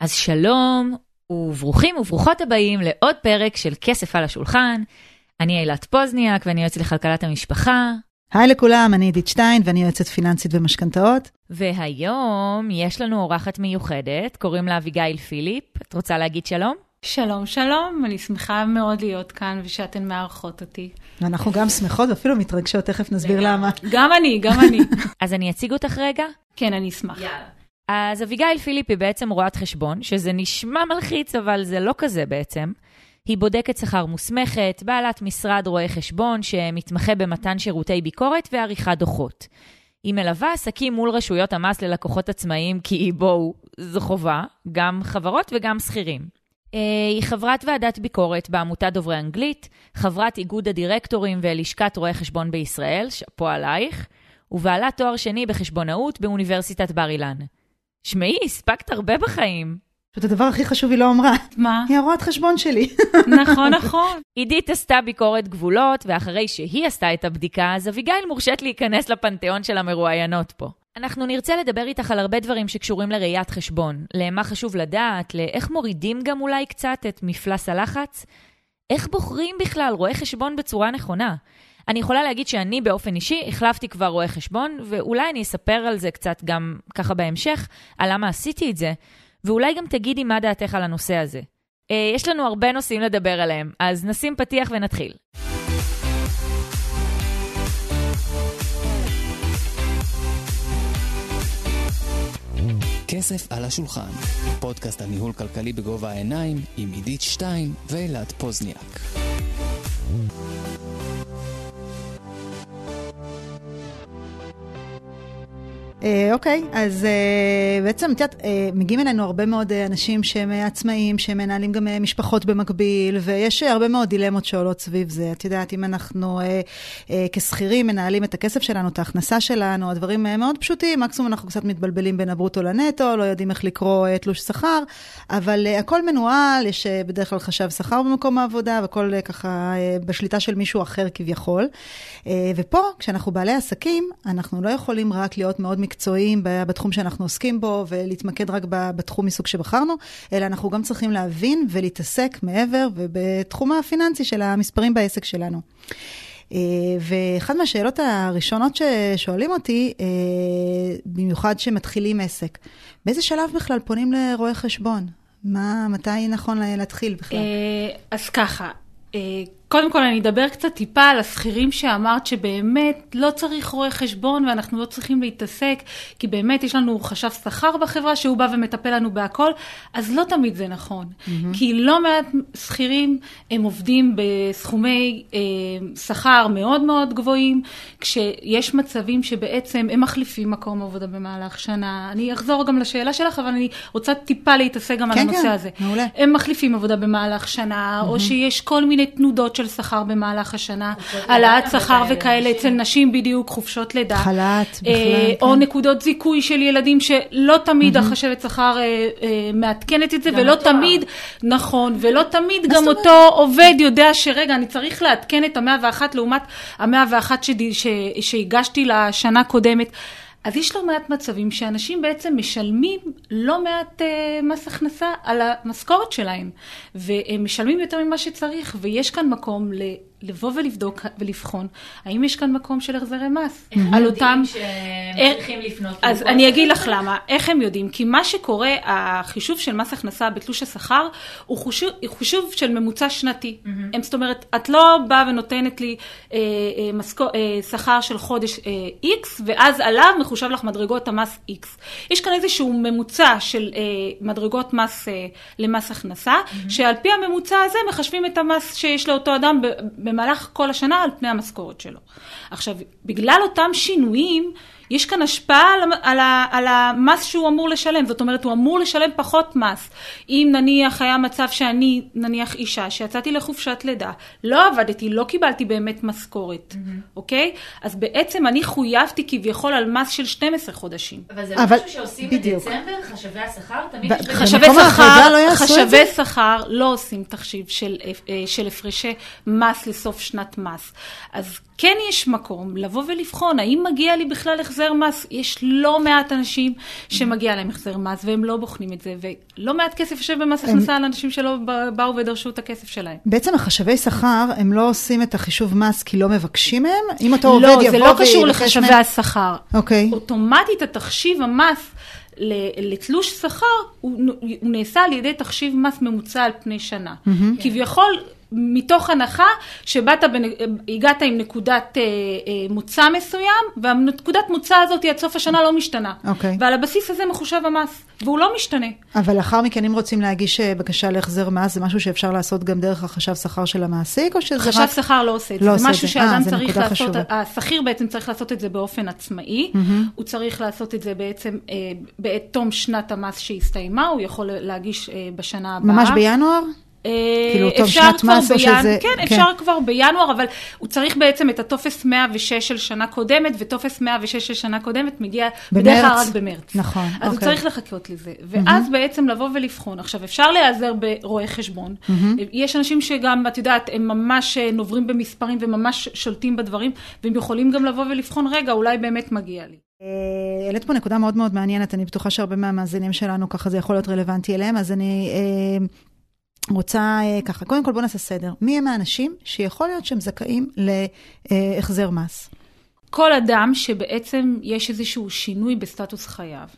אז שלום, וברוכים וברוכות הבאים לעוד פרק של כסף על השולחן. אני אילת פוזניאק ואני יועצת לכלכלת המשפחה. היי לכולם, אני עידית שטיין ואני יועצת פיננסית ומשכנתאות. והיום יש לנו אורחת מיוחדת, קוראים לה אביגיל פיליפ. את רוצה להגיד שלום? שלום, שלום, אני שמחה מאוד להיות כאן ושאתן מארחות אותי. ואנחנו גם שמחות ואפילו מתרגשות, תכף נסביר למה. גם אני, גם אני. אז אני אציג אותך רגע? כן, אני אשמח. יאללה. אז אביגיל פיליפ היא בעצם רואת חשבון, שזה נשמע מלחיץ, אבל זה לא כזה בעצם. היא בודקת שכר מוסמכת, בעלת משרד רואי חשבון שמתמחה במתן שירותי ביקורת ועריכת דוחות. היא מלווה עסקים מול רשויות המס ללקוחות עצמאיים, כי בואו, זו חובה, גם חברות וגם שכירים. אה, היא חברת ועדת ביקורת בעמותת דוברי אנגלית, חברת איגוד הדירקטורים ולשכת רואי חשבון בישראל, שאפו עלייך, ובעלת תואר שני בחשבונאות באוניברסיטת בר אילן. שמעי, הספקת הרבה בחיים. את הדבר הכי חשוב היא לא אמרה. מה? היא הרואת חשבון שלי. נכון, נכון. עידית עשתה ביקורת גבולות, ואחרי שהיא עשתה את הבדיקה, אז אביגיל מורשית להיכנס לפנתיאון של המרואיינות פה. אנחנו נרצה לדבר איתך על הרבה דברים שקשורים לראיית חשבון, למה חשוב לדעת, לאיך מורידים גם אולי קצת את מפלס הלחץ, איך בוחרים בכלל רואה חשבון בצורה נכונה. אני יכולה להגיד שאני באופן אישי החלפתי כבר רואה חשבון, ואולי אני אספר על זה קצת גם ככה בהמשך, על למה עשיתי את זה, ואולי גם תגידי מה דעתך על הנושא הזה. אה, יש לנו הרבה נושאים לדבר עליהם, אז נשים פתיח ונתחיל. כסף על השולחן, פודקאסט על ניהול כלכלי בגובה העיניים עם עידית שטיין ואילת פוזניאק. אוקיי, אז אה, בעצם, את יודעת, אה, מגיעים אלינו הרבה מאוד אה, אנשים שהם אה, עצמאים, שהם מנהלים גם אה, משפחות במקביל, ויש אה, הרבה מאוד דילמות שעולות סביב זה. את יודעת, אם אנחנו אה, אה, כשכירים מנהלים את הכסף שלנו, את ההכנסה שלנו, הדברים אה, מאוד פשוטים, מקסימום אנחנו קצת מתבלבלים בין הברוטו לנטו, לא יודעים איך לקרוא אה, תלוש שכר, אבל אה, הכל מנוהל, יש אה, בדרך כלל חשב שכר במקום העבודה, והכל אה, ככה אה, בשליטה של מישהו אחר כביכול. אה, ופה, כשאנחנו בעלי עסקים, אנחנו לא יכולים רק להיות מאוד מקצועיים בתחום שאנחנו עוסקים בו ולהתמקד רק בתחום מסוג שבחרנו, אלא אנחנו גם צריכים להבין ולהתעסק מעבר ובתחום הפיננסי של המספרים בעסק שלנו. אה, ואחת מהשאלות הראשונות ששואלים אותי, אה, במיוחד שמתחילים עסק, באיזה שלב בכלל פונים לרואה חשבון? מה, מתי נכון להתחיל בכלל? אה, אז ככה, קודם כל אני אדבר קצת טיפה על השכירים שאמרת שבאמת לא צריך רואה חשבון ואנחנו לא צריכים להתעסק, כי באמת יש לנו חשב שכר בחברה שהוא בא ומטפל לנו בהכל, אז לא תמיד זה נכון. Mm-hmm. כי לא מעט שכירים הם עובדים בסכומי אה, שכר מאוד מאוד גבוהים, כשיש מצבים שבעצם הם מחליפים מקום עבודה במהלך שנה. אני אחזור גם לשאלה שלך, אבל אני רוצה טיפה להתעסק גם כן, על הנושא כן, הזה. מעולה. הם מחליפים עבודה במהלך שנה, mm-hmm. או שיש כל מיני תנודות. של שכר במהלך השנה, העלאת שכר וכאלה אצל נשים בדיוק, חופשות לידה. חל"ת, בכלל, כן. או נקודות זיכוי של ילדים שלא תמיד החשבת שכר אה, אה, מעדכנת את זה, ולא תמיד, נכון, ולא תמיד גם אותו עובד יודע שרגע, אני צריך לעדכן את המאה ואחת לעומת המאה ואחת שהגשתי לשנה קודמת. אז יש לא מעט מצבים שאנשים בעצם משלמים לא מעט uh, מס הכנסה על המשכורת שלהם, והם משלמים יותר ממה שצריך, ויש כאן מקום ל... לבוא ולבדוק ולבחון, האם יש כאן מקום של החזרי מס. איך על אותם... שהם צריכים לפנות? אז אני אגיד לך למה. איך הם יודעים? כי מה שקורה, החישוב של מס הכנסה בתלוש השכר, הוא חישוב, חישוב של ממוצע שנתי. Mm-hmm. זאת אומרת, את לא באה ונותנת לי אה, אה, מסקו, אה, שכר של חודש אה, X, ואז עליו מחושב לך מדרגות המס X. יש כאן איזשהו ממוצע של אה, מדרגות מס אה, למס הכנסה, mm-hmm. שעל פי הממוצע הזה מחשבים את המס שיש לאותו אדם ב- במהלך כל השנה על פני המשכורת שלו. עכשיו, בגלל אותם שינויים, יש כאן השפעה על, על, על המס שהוא אמור לשלם, זאת אומרת הוא אמור לשלם פחות מס. אם נניח היה מצב שאני, נניח אישה, שיצאתי לחופשת לידה, לא עבדתי, לא קיבלתי באמת משכורת, mm-hmm. אוקיי? אז בעצם אני חויבתי כביכול על מס של 12 חודשים. אבל זה אבל... משהו שעושים בדיוק. בדצמבר, חשבי השכר? תמיד יש חשבי שכר, לא חשבי שכר לא עושים תחשיב של, אה, של הפרשי מס לסוף שנת מס. אז כן יש מקום לבוא ולבחון האם מגיע לי בכלל החזר החזר מס, יש לא מעט אנשים שמגיע להם החזר מס והם לא בוחנים את זה, ולא מעט כסף יושב במס הכנסה על אנשים שלא באו ודרשו את הכסף שלהם. בעצם החשבי שכר, הם לא עושים את החישוב מס כי לא מבקשים מהם? אם אותו עובד לא, יבוא זה לא קשור לחשבי מהם- השכר. אוקיי. אוטומטית התחשיב המס לתלוש שכר, הוא, הוא נעשה על ידי תחשיב מס ממוצע על פני שנה. כביכול, מתוך הנחה שבאת, בנ... הגעת עם נקודת אה, אה, מוצא מסוים, והנקודת מוצא הזאת עד סוף השנה לא משתנה. אוקיי. ועל הבסיס הזה מחושב המס, והוא לא משתנה. אבל לאחר מכן, אם רוצים להגיש אה, בקשה להחזר מס, זה משהו שאפשר לעשות גם דרך החשב שכר של המעסיק, או שזה חשב רק... שכר לא עושה את לא זה, עושה זה משהו זה. אה, שאדם זה צריך לעשות, חשובה. השכיר בעצם צריך לעשות את זה באופן עצמאי, הוא צריך לעשות את זה בעצם אה, בעת תום שנת המס שהסתיימה, הוא יכול להגיש אה, בשנה הבאה. ממש בינואר? אה, כאילו, אפשר שנת מס או שזה- כן, כן. אפשר כבר בינואר, אבל הוא צריך בעצם את הטופס 106 של שנה קודמת, וטופס 106 של שנה קודמת מגיע בדרך כלל. רק במרץ. נכון, אז הוא אוקיי. צריך לחכות לזה. ואז בעצם לבוא ולבחון. עכשיו, אפשר להיעזר ברואי חשבון. יש אנשים שגם, את יודעת, הם ממש אה, נוברים במספרים וממש שולטים בדברים, והם יכולים גם לבוא ולבחון, רגע, אולי באמת מגיע לי. אה, העלית פה נקודה מאוד מאוד מעניינת, אני בטוחה שהרבה מהמאזינים שלנו ככה זה יכול להיות רלוונטי אליהם, אז אני רוצה אה, ככה, קודם כל בוא נעשה סדר. מי הם האנשים שיכול להיות שהם זכאים להחזר מס? כל אדם שבעצם יש איזשהו שינוי בסטטוס חייו.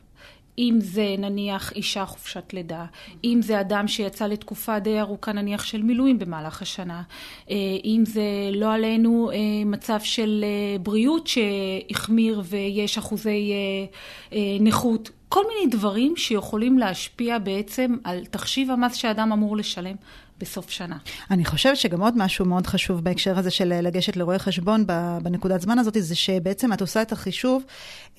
אם זה נניח אישה חופשת לידה, אם זה אדם שיצא לתקופה די ארוכה נניח של מילואים במהלך השנה, אה, אם זה לא עלינו אה, מצב של בריאות שהחמיר ויש אחוזי נכות, כל מיני דברים שיכולים להשפיע בעצם על תחשיב המס שאדם אמור לשלם בסוף שנה. אני חושבת שגם עוד משהו מאוד חשוב בהקשר הזה של לגשת לרואה חשבון בנקודת זמן הזאת, זה שבעצם את עושה את החישוב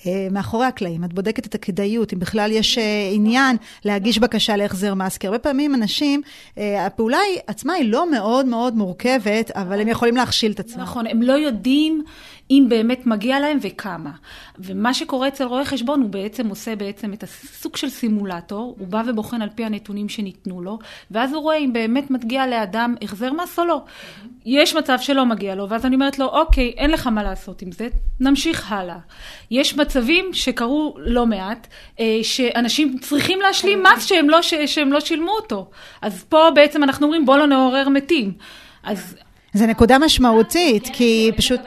אה, מאחורי הקלעים. את בודקת את הכדאיות, אם בכלל יש אה, עניין להגיש בקשה להחזר מס, כי הרבה פעמים אנשים, אה, הפעולה היא, עצמה היא לא מאוד מאוד מורכבת, אבל הם יכולים להכשיל את עצמם. נכון, הם לא יודעים אם באמת מגיע להם וכמה. ומה שקורה אצל רואה חשבון, הוא בעצם עושה בעצם את הסוג של סימולטור, הוא בא ובוחן על פי הנתונים שניתנו לו, ואז הוא רואה אם באמת מגיע לאדם החזר מס או לא. יש מצב שלא מגיע לו, ואז אני אומרת לו, אוקיי, אין לך מה לעשות עם זה, נמשיך הלאה. יש מצבים שקרו לא מעט, אה, שאנשים צריכים להשלים מס שהם לא, ש- שהם לא שילמו אותו. אז פה בעצם אנחנו אומרים, בוא לא נעורר מתים. אז זו נקודה משמעותית, כי פשוט...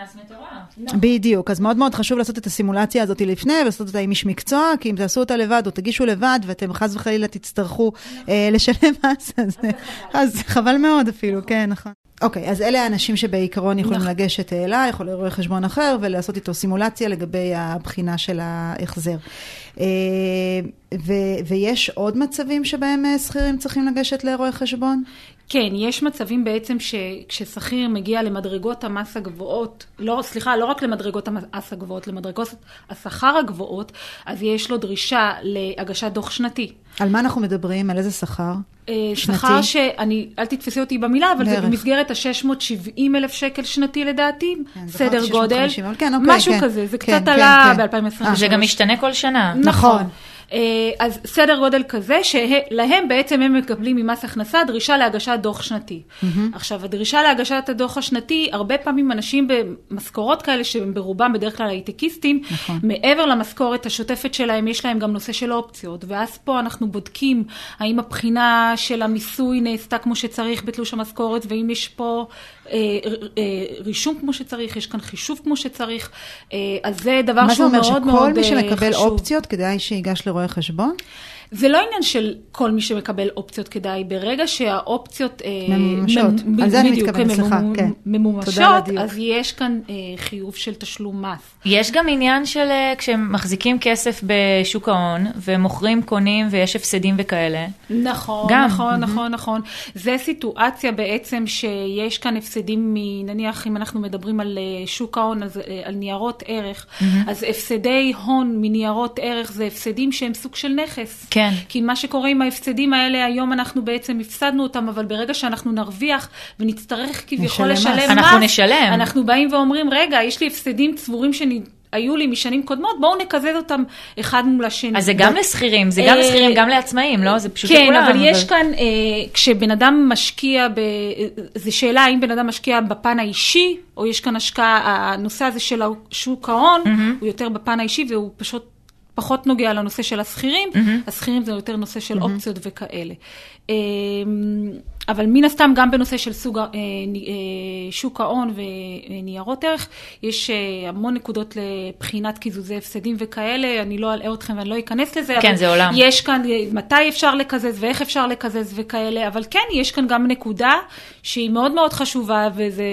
קנס מטורף. בדיוק, אז מאוד מאוד חשוב לעשות את הסימולציה הזאת לפני, ולעשות אותה עם איש מקצוע, כי אם תעשו אותה לבד או תגישו לבד, ואתם חס וחלילה תצטרכו אה, לשלם מס, אז, אז חבל מאוד אפילו, כן, נכון. אוקיי, אז אלה האנשים שבעיקרון יכולים נכון. לגשת אליי, יכול לרואה חשבון אחר, ולעשות איתו סימולציה לגבי הבחינה של ההחזר. אה, ו- ויש עוד מצבים שבהם אה, שכירים צריכים לגשת לרואה חשבון? כן, יש מצבים בעצם שכששכיר מגיע למדרגות המס הגבוהות, לא, סליחה, לא רק למדרגות המס הגבוהות, למדרגות השכר הגבוהות, אז יש לו דרישה להגשת דוח שנתי. על מה אנחנו מדברים? על איזה שכר? אה, שנתי? שכר שאני, אל תתפסי אותי במילה, אבל זה בערך. במסגרת ה-670 אלף שקל שנתי לדעתי, כן, סדר גודל, 650, אבל כן, אוקיי, משהו כן. כזה, זה כן, קצת כן, עלה כן. ב-2023. זה גם משתנה כל שנה. נכון. אה, אז סדר גודל כזה, שלהם בעצם הם מקבלים ממס הכנסה דרישה להגשת דוח שנתי. עכשיו, הדרישה להגשת הדוח השנתי, הרבה פעמים אנשים במשכורות כאלה, שהם ברובם בדרך כלל הייטקיסטים, נכון. מעבר למשכורת השוטפת שלהם, יש להם גם נושא של אופציות. ואז פה אנחנו בודקים האם הבחינה של המיסוי נעשתה כמו שצריך בתלוש המשכורת, ואם יש פה אה, אה, רישום כמו שצריך, יש כאן חישוב כמו שצריך. אה, אז זה דבר מה זה שהוא אומר, מאוד שכל מאוד מי אה, שמקבל חשוב. אופציות, כדאי שיגש לרואה חשבון? זה לא עניין של כל מי שמקבל אופציות כדאי, ברגע שהאופציות... אה, ממומשות. ממ- על זה אני מתכוונת, סליחה, כן. ממומשות. אז יש כאן אה, חיוב של תשלום מס. יש גם עניין של אה, כשהם מחזיקים כסף בשוק ההון, ומוכרים, קונים, ויש הפסדים וכאלה. נכון, גם. נכון, נכון, נכון. זה סיטואציה בעצם שיש כאן הפסדים, נניח אם אנחנו מדברים על שוק ההון, אז, על ניירות ערך, אז הפסדי הון מניירות ערך זה הפסדים שהם סוג של נכס. כן. כי מה שקורה עם ההפסדים האלה, היום אנחנו בעצם הפסדנו אותם, אבל ברגע שאנחנו נרוויח ונצטרך כביכול מס. לשלם מס, אנחנו נשלם. אנחנו באים ואומרים, רגע, יש לי הפסדים צבורים שאני... היו לי משנים קודמות, בואו נקזז אותם אחד מול השני. אז זה גם לשכירים, זה גם אה, לשכירים, גם לעצמאים, לא? זה פשוט כן, לכולם. אבל יש כאן, אה, כשבן אדם משקיע. זו שאלה האם בן אדם משקיע בפן האישי, או יש כאן השקעה, הנושא הזה של שוק ההון, הוא יותר בפן האישי, והוא פשוט פחות נוגע לנושא של השכירים, השכירים זה יותר נושא של אופציות וכאלה. אה, אבל מן הסתם גם בנושא של סוג, אה, אה, שוק ההון וניירות ערך, יש אה, המון נקודות לבחינת קיזוזי הפסדים וכאלה, אני לא אלאה אתכם ואני לא אכנס לזה, כן, זה עולם. יש כאן אה, מתי אפשר לקזז ואיך אפשר לקזז וכאלה, אבל כן, יש כאן גם נקודה שהיא מאוד מאוד חשובה, וזה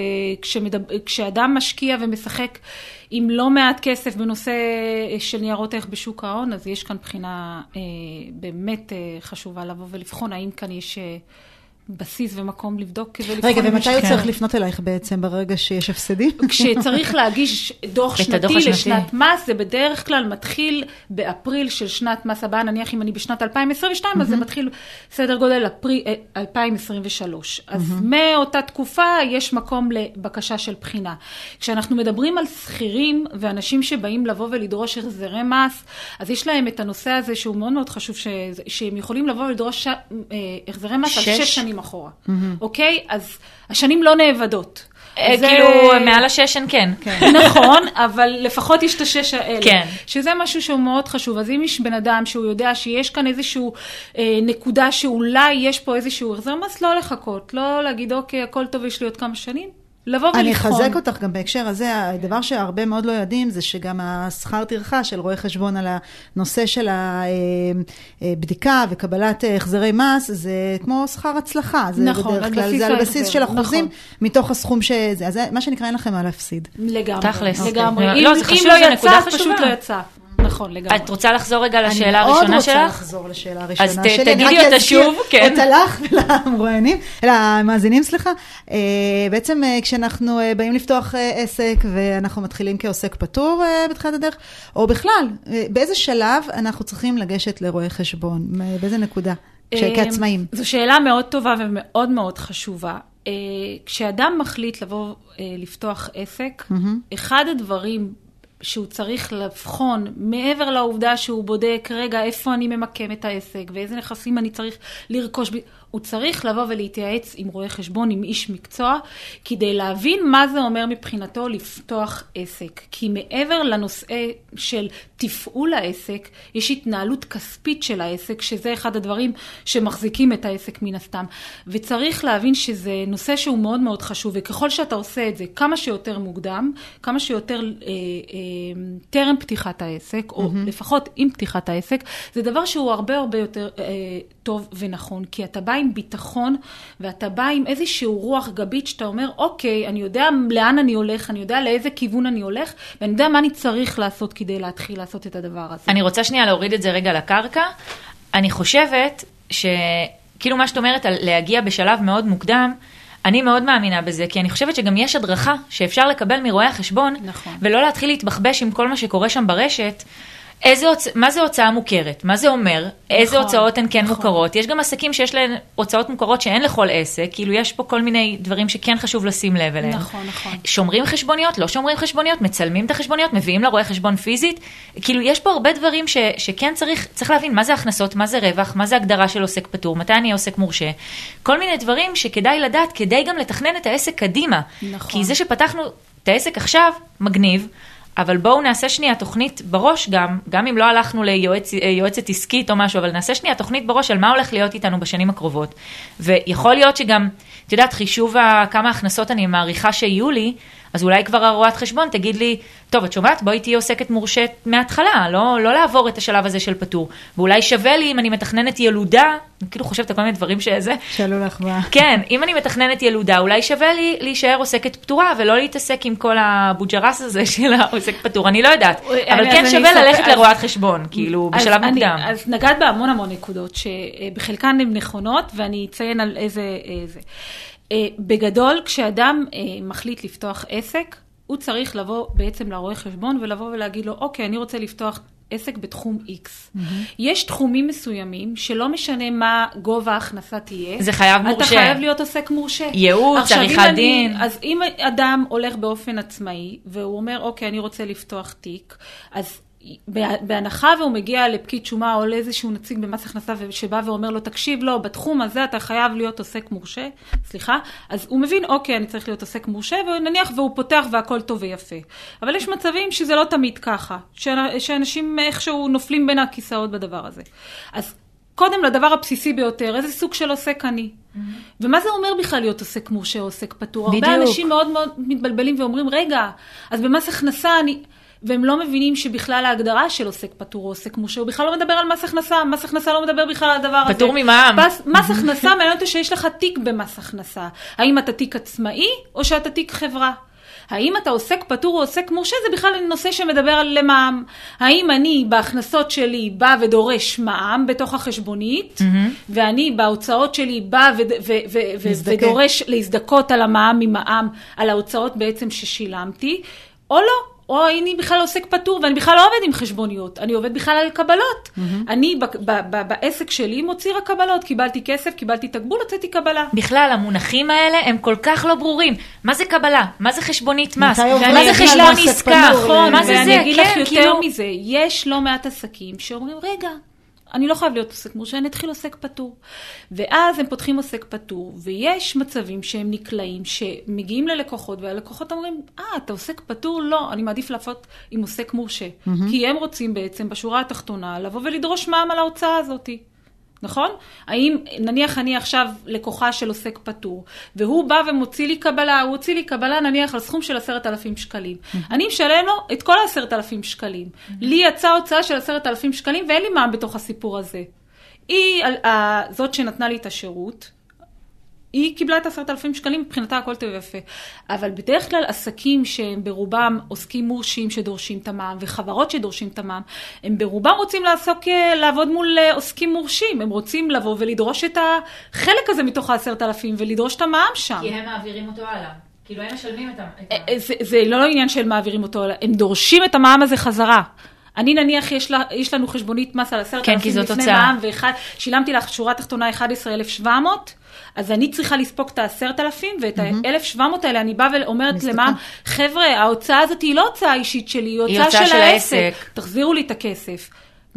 כשמדבר, כשאדם משקיע ומשחק עם לא מעט כסף בנושא של ניירות ערך בשוק ההון, אז יש כאן בחינה אה, באמת אה, חשובה לבוא ולבחון האם כאן יש אה, בסיס ומקום לבדוק ולבחון. רגע, אם ומתי הוא כן. צריך לפנות אלייך בעצם, ברגע שיש הפסדים? כשצריך להגיש דוח שנתי. לשנת מס, זה בדרך כלל מתחיל באפריל של שנת מס הבאה, נניח אם אני בשנת 2022, אז זה מתחיל סדר גודל אפריל, אה, 2023. אז מאותה תקופה יש מקום לבקשה של בחינה. כשאנחנו מדברים על שכירים ואנשים שבאים לבוא ולדרוש החזרי מס, אז יש להם את הנושא הזה שהוא מאוד מאוד חשוב. שהם יכולים לבוא ולדרוש. אה, החזרי מס על שש? שש שנים אחורה. אוקיי? אז השנים לא נאבדות. אה, זה- כאילו, מעל השש אין כן. נכון, אבל לפחות יש את השש האלה. כן. שזה משהו שהוא מאוד חשוב. אז אם יש בן אדם שהוא יודע שיש כאן איזושהי אה, נקודה שאולי יש פה איזשהו החזר מס, לא לחכות. לא להגיד, אוקיי, הכל טוב, יש לי עוד כמה שנים. לבוא ולבחון. אני אחזק אותך גם בהקשר הזה, הדבר שהרבה מאוד לא יודעים זה שגם השכר טרחה של רואי חשבון על הנושא של הבדיקה וקבלת אה, החזרי מס, זה כמו שכר הצלחה. זה נכון, בדרך על כלל, בסיס זה על בסיס של אחוזים נכון. מתוך הסכום שזה. אז זה מה שנקרא, אין לכם מה להפסיד. לגמרי. תכלס. לגמרי. אוקיי. לא, אם- זה חשוב, אם לא זו נקודה יצא, חשובה. פשוט לא יצא. נכון, לגמרי. את רוצה לחזור רגע לשאלה אני מאוד הראשונה רוצה שלך? לחזור לשאלה הראשונה אז שלי. אני תגידי אותה שוב, כן. אותה לך ולמרואיינים, למאזינים, סליחה. אה, בעצם אה, כשאנחנו אה, באים לפתוח עסק ואנחנו מתחילים כעוסק פטור בתחילת הדרך, או בכלל, באיזה שלב אנחנו צריכים לגשת לרואה חשבון? באיזה נקודה? כעצמאים. זו שאלה מאוד טובה ומאוד מאוד חשובה. כשאדם מחליט לבוא לפתוח עסק, אחד הדברים שהוא צריך לבחון, מעבר לעובדה שהוא בודק, רגע, איפה אני ממקם את העסק ואיזה נכסים אני צריך לרכוש, הוא צריך לבוא ולהתייעץ עם רואה חשבון, עם איש מקצוע, כדי להבין מה זה אומר מבחינתו לפתוח עסק. כי מעבר לנושא של תפעול העסק, יש התנהלות כספית של העסק, שזה אחד הדברים שמחזיקים את העסק מן הסתם. וצריך להבין שזה נושא שהוא מאוד מאוד חשוב, וככל שאתה עושה את זה כמה שיותר מוקדם, כמה שיותר אה, אה, טרם פתיחת העסק, או mm-hmm. לפחות עם פתיחת העסק, זה דבר שהוא הרבה הרבה יותר אה, טוב ונכון, כי אתה בא עם ביטחון, ואתה בא עם איזושהי רוח גבית שאתה אומר, אוקיי, אני יודע לאן אני הולך, אני יודע לאיזה כיוון אני הולך, ואני יודע מה אני צריך לעשות כדי להתחיל לעשות את הדבר הזה. אני רוצה שנייה להוריד את זה רגע לקרקע. אני חושבת שכאילו מה שאת אומרת על להגיע בשלב מאוד מוקדם, אני מאוד מאמינה בזה, כי אני חושבת שגם יש הדרכה שאפשר לקבל מרואי החשבון, נכון. ולא להתחיל להתבחבש עם כל מה שקורה שם ברשת. איזה הוצ... מה זה הוצאה מוכרת? מה זה אומר? איזה נכון, הוצאות הן כן נכון. מוכרות? יש גם עסקים שיש להם הוצאות מוכרות שאין לכל עסק, כאילו יש פה כל מיני דברים שכן חשוב לשים לב אליהם. נכון, נכון. שומרים חשבוניות, לא שומרים חשבוניות, מצלמים את החשבוניות, מביאים לרואה חשבון פיזית. כאילו, יש פה הרבה דברים ש, שכן צריך, צריך להבין מה זה הכנסות, מה זה רווח, מה זה הגדרה של עוסק פטור, מתי אני עוסק מורשה. כל מיני דברים שכדאי לדעת כדי גם לתכנן את העסק קדימה. נכון. כי זה שפתחנו את העסק עכשיו, מגניב. אבל בואו נעשה שנייה תוכנית בראש גם, גם אם לא הלכנו ליועצת עסקית או משהו, אבל נעשה שנייה תוכנית בראש על מה הולך להיות איתנו בשנים הקרובות. ויכול להיות שגם, את יודעת, חישוב כמה הכנסות אני מעריכה שיהיו לי, אז אולי כבר הרואת חשבון תגיד לי, טוב, את שומעת? בואי תהיי עוסקת מורשת מההתחלה, לא, לא לעבור את השלב הזה של פטור. ואולי שווה לי אם אני מתכננת ילודה, אני כאילו חושבת על כל מיני דברים שזה, שאלו לך מה. כן, אם אני מתכננת ילודה, אולי שווה לי להישאר עוסקת פטורה ולא להתעסק עם כל הבוג'רס הזה של העוסק פטור, אני לא יודעת. אבל כן אז שווה ללכת אספר- לרואת חשבון, כאילו, אז בשלב אני- מוקדם. אז נגעת בהמון המון נקודות, שבחלקן הן נכונות, ואני אציין על איזה... איזה. אה, בגדול, כשאדם אה, מחליט לפתוח עסק, הוא צריך לבוא בעצם לרואה חשבון ולבוא ולהגיד לו, אוקיי, אני רוצה לפתוח עסק בתחום X. יש תחומים מסוימים שלא משנה מה גובה ההכנסה תהיה. זה חייב אתה מורשה. חייב להיות עוסק מורשה. ייעוץ, עריכת דין. אז אם אדם הולך באופן עצמאי, והוא אומר, אוקיי, אני רוצה לפתוח תיק, אז בהנחה והוא מגיע לפקיד שומה או לאיזשהו נציג במס הכנסה שבא ואומר לו, תקשיב, לא, בתחום הזה אתה חייב להיות עוסק מורשה, סליחה, אז הוא מבין, אוקיי, אני צריך להיות עוסק מורשה, ונניח והוא פותח והכל טוב ויפה. אבל יש מצבים שזה לא תמיד ככה, שאנ- שאנשים איכשהו נופלים בין הכיסאות בדבר הזה. אז קודם לדבר הבסיסי ביותר, איזה סוג של עוסק אני? ומה זה אומר בכלל להיות עוסק מורשה או עוסק פטור? הרבה בדיוק. אנשים מאוד מאוד מתבלבלים ואומרים, רגע, אז במס הכנסה אני... והם לא מבינים שבכלל ההגדרה של עוסק פטור או עוסק מורשה, הוא בכלל לא מדבר על מס הכנסה, מס הכנסה לא מדבר בכלל על הדבר הזה. פטור ממע"מ. מס, מס הכנסה מעניין אותו שיש לך תיק במס הכנסה. האם אתה תיק עצמאי או שאתה תיק חברה? האם אתה עוסק פטור או עוסק מורשה זה בכלל נושא שמדבר על מע"מ. האם אני בהכנסות שלי בא ודורש מע"מ בתוך החשבונית, ואני בהוצאות שלי בא ו- ו- ו-. ודורש להזדכות על המע"מ ממע"מ, על ההוצאות בעצם ששילמתי, או לא. או אני בכלל עוסק פטור ואני בכלל לא עובד עם חשבוניות, אני עובד בכלל על קבלות. אני ב- ב- ב- בעסק שלי מוציא רק קבלות, קיבלתי כסף, קיבלתי תגמול, הוצאתי קבלה. בכלל, המונחים האלה הם כל כך לא ברורים. מה זה קבלה? מה זה חשבונית מס? מה זה חשבון עסקה? נכון, מה זה ואני זה? אגיד כן, לך יותר כאילו... מזה, יש לא מעט עסקים שאומרים, רגע, אני לא חייב להיות עוסק מורשה, אני אתחיל עוסק פטור. ואז הם פותחים עוסק פטור, ויש מצבים שהם נקלעים, שמגיעים ללקוחות, והלקוחות אומרים, אה, אתה עוסק פטור? לא, אני מעדיף לעשות עם עוסק מורשה. כי הם רוצים בעצם, בשורה התחתונה, לבוא ולדרוש מע"מ על ההוצאה הזאת. נכון? האם, נניח אני עכשיו לקוחה של עוסק פטור, והוא בא ומוציא לי קבלה, הוא הוציא לי קבלה נניח על סכום של עשרת אלפים שקלים. אני משלם לו את כל העשרת אלפים שקלים. לי יצאה הוצאה של עשרת אלפים שקלים ואין לי מע"מ בתוך הסיפור הזה. היא, זאת שנתנה לי את השירות, היא קיבלה את עשרת אלפים שקלים, מבחינתה הכל טוב ויפה. אבל בדרך כלל עסקים שהם ברובם עוסקים מורשים שדורשים את המע"מ, וחברות שדורשים את המע"מ, הם ברובם רוצים לעסוק, אה, לעבוד מול אה, עוסקים מורשים. הם רוצים לבוא ולדרוש את החלק הזה מתוך העשרת אלפים, ולדרוש את המע"מ שם. כי הם מעבירים אותו הלאה. כאילו הם משלמים את ה... אה, זה, זה לא עניין של מעבירים אותו, הם דורשים את המע"מ הזה חזרה. אני נניח, יש, לה, יש לנו חשבונית מס על עשרת כן, אלפים לפני. מע"מ, ושילמתי לך שורה תחתונה 11,700, אז אני צריכה לספוג את העשרת אלפים, ואת ה-1,700 האלה אני באה ואומרת. למע"מ, חבר'ה, ההוצאה הזאת היא לא הוצאה אישית שלי, היא הוצאה של העסק. תחזירו לי את הכסף.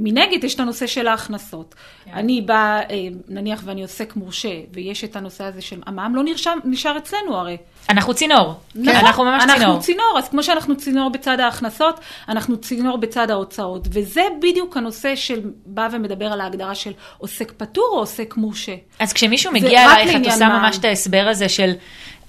מנגד יש את הנושא של ההכנסות. כן. אני באה, אה, נניח ואני עוסק מורשה, ויש את הנושא הזה של המע"מ לא נרשם, נשאר אצלנו הרי. אנחנו צינור. נכון, אנחנו ממש צינור. אנחנו צינור, אז כמו שאנחנו צינור בצד ההכנסות, אנחנו צינור בצד ההוצאות. וזה בדיוק הנושא של בא ומדבר על ההגדרה של עוסק פטור או עוסק מורשה. אז כשמישהו מגיע אלייך, את עושה מע"מ. ממש את ההסבר הזה של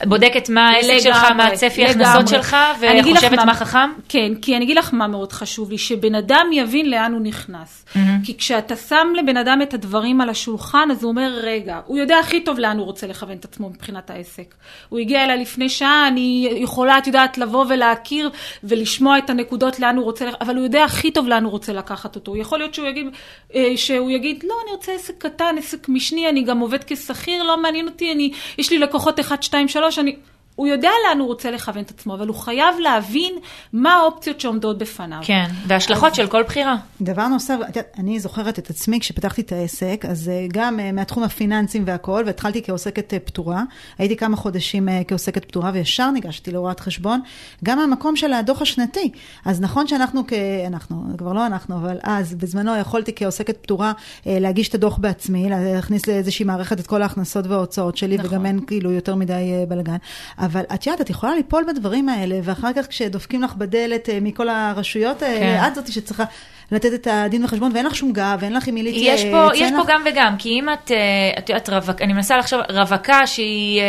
בודקת מה העסק שלך, מה הצפי. ההכנסות שלך, וחושבת מה חכם? כן, כי אני אגיד לך מה מאוד חשוב לי, שבן אדם יבין לאן הוא נכנס. כי כשאתה שם לבן אדם את הדברים על השולחן, אז הוא אומר, רגע, הוא יודע הכי טוב לאן הוא רוצה לכוון את עצמו מבחינת העסק. הוא הגיע אליי לפני שעה, אני יכולה, את יודעת, לבוא ולהכיר ולשמוע את הנקודות לאן הוא רוצה, אבל הוא יודע הכי טוב לאן הוא רוצה לקחת אותו. יכול להיות שהוא יגיד, אה, שהוא יגיד, לא, אני רוצה עסק קטן, עסק משני, אני גם עובד כשכיר, לא מעניין אותי, אני, יש לי לקוחות 1, 2, 3, אני... הוא יודע לאן הוא רוצה לכוון את עצמו, אבל הוא חייב להבין מה האופציות שעומדות בפניו. כן, והשלכות של כל בחירה. דבר נוסף, אני זוכרת את עצמי כשפתחתי את העסק, אז אה, גם אה, מהתחום הפיננסים והכל, והתחלתי כעוסקת אה, פטורה. הייתי כמה חודשים כעוסקת פטורה, וישר ניגשתי להוראת חשבון, גם מהמקום של הדוח השנתי. אז נכון שאנחנו, כ... אנחנו, כבר לא אנחנו, אבל אז, בזמנו יכולתי כעוסקת פטורה להגיש את הדוח בעצמי, להכניס לאיזושהי מערכת את כל ההכנסות וההוצאות שלי, נכון. וגם אין כאילו יותר מדי בלאגן. אבל את יודעת, את יכולה ליפול בדברים האלה, ואחר כך כשדופקים לך בדלת אה, מכל הרשויות האלה, כן. את זאתי שצריכה לתת את הדין וחשבון, ואין לך שום גב, ואין לך עם מי להתייעץ. יש פה, יש אין פה לך- גם וגם, כי אם את, אה, את יודעת, רווק, אני מנסה לחשוב, רווקה שהיא, אה,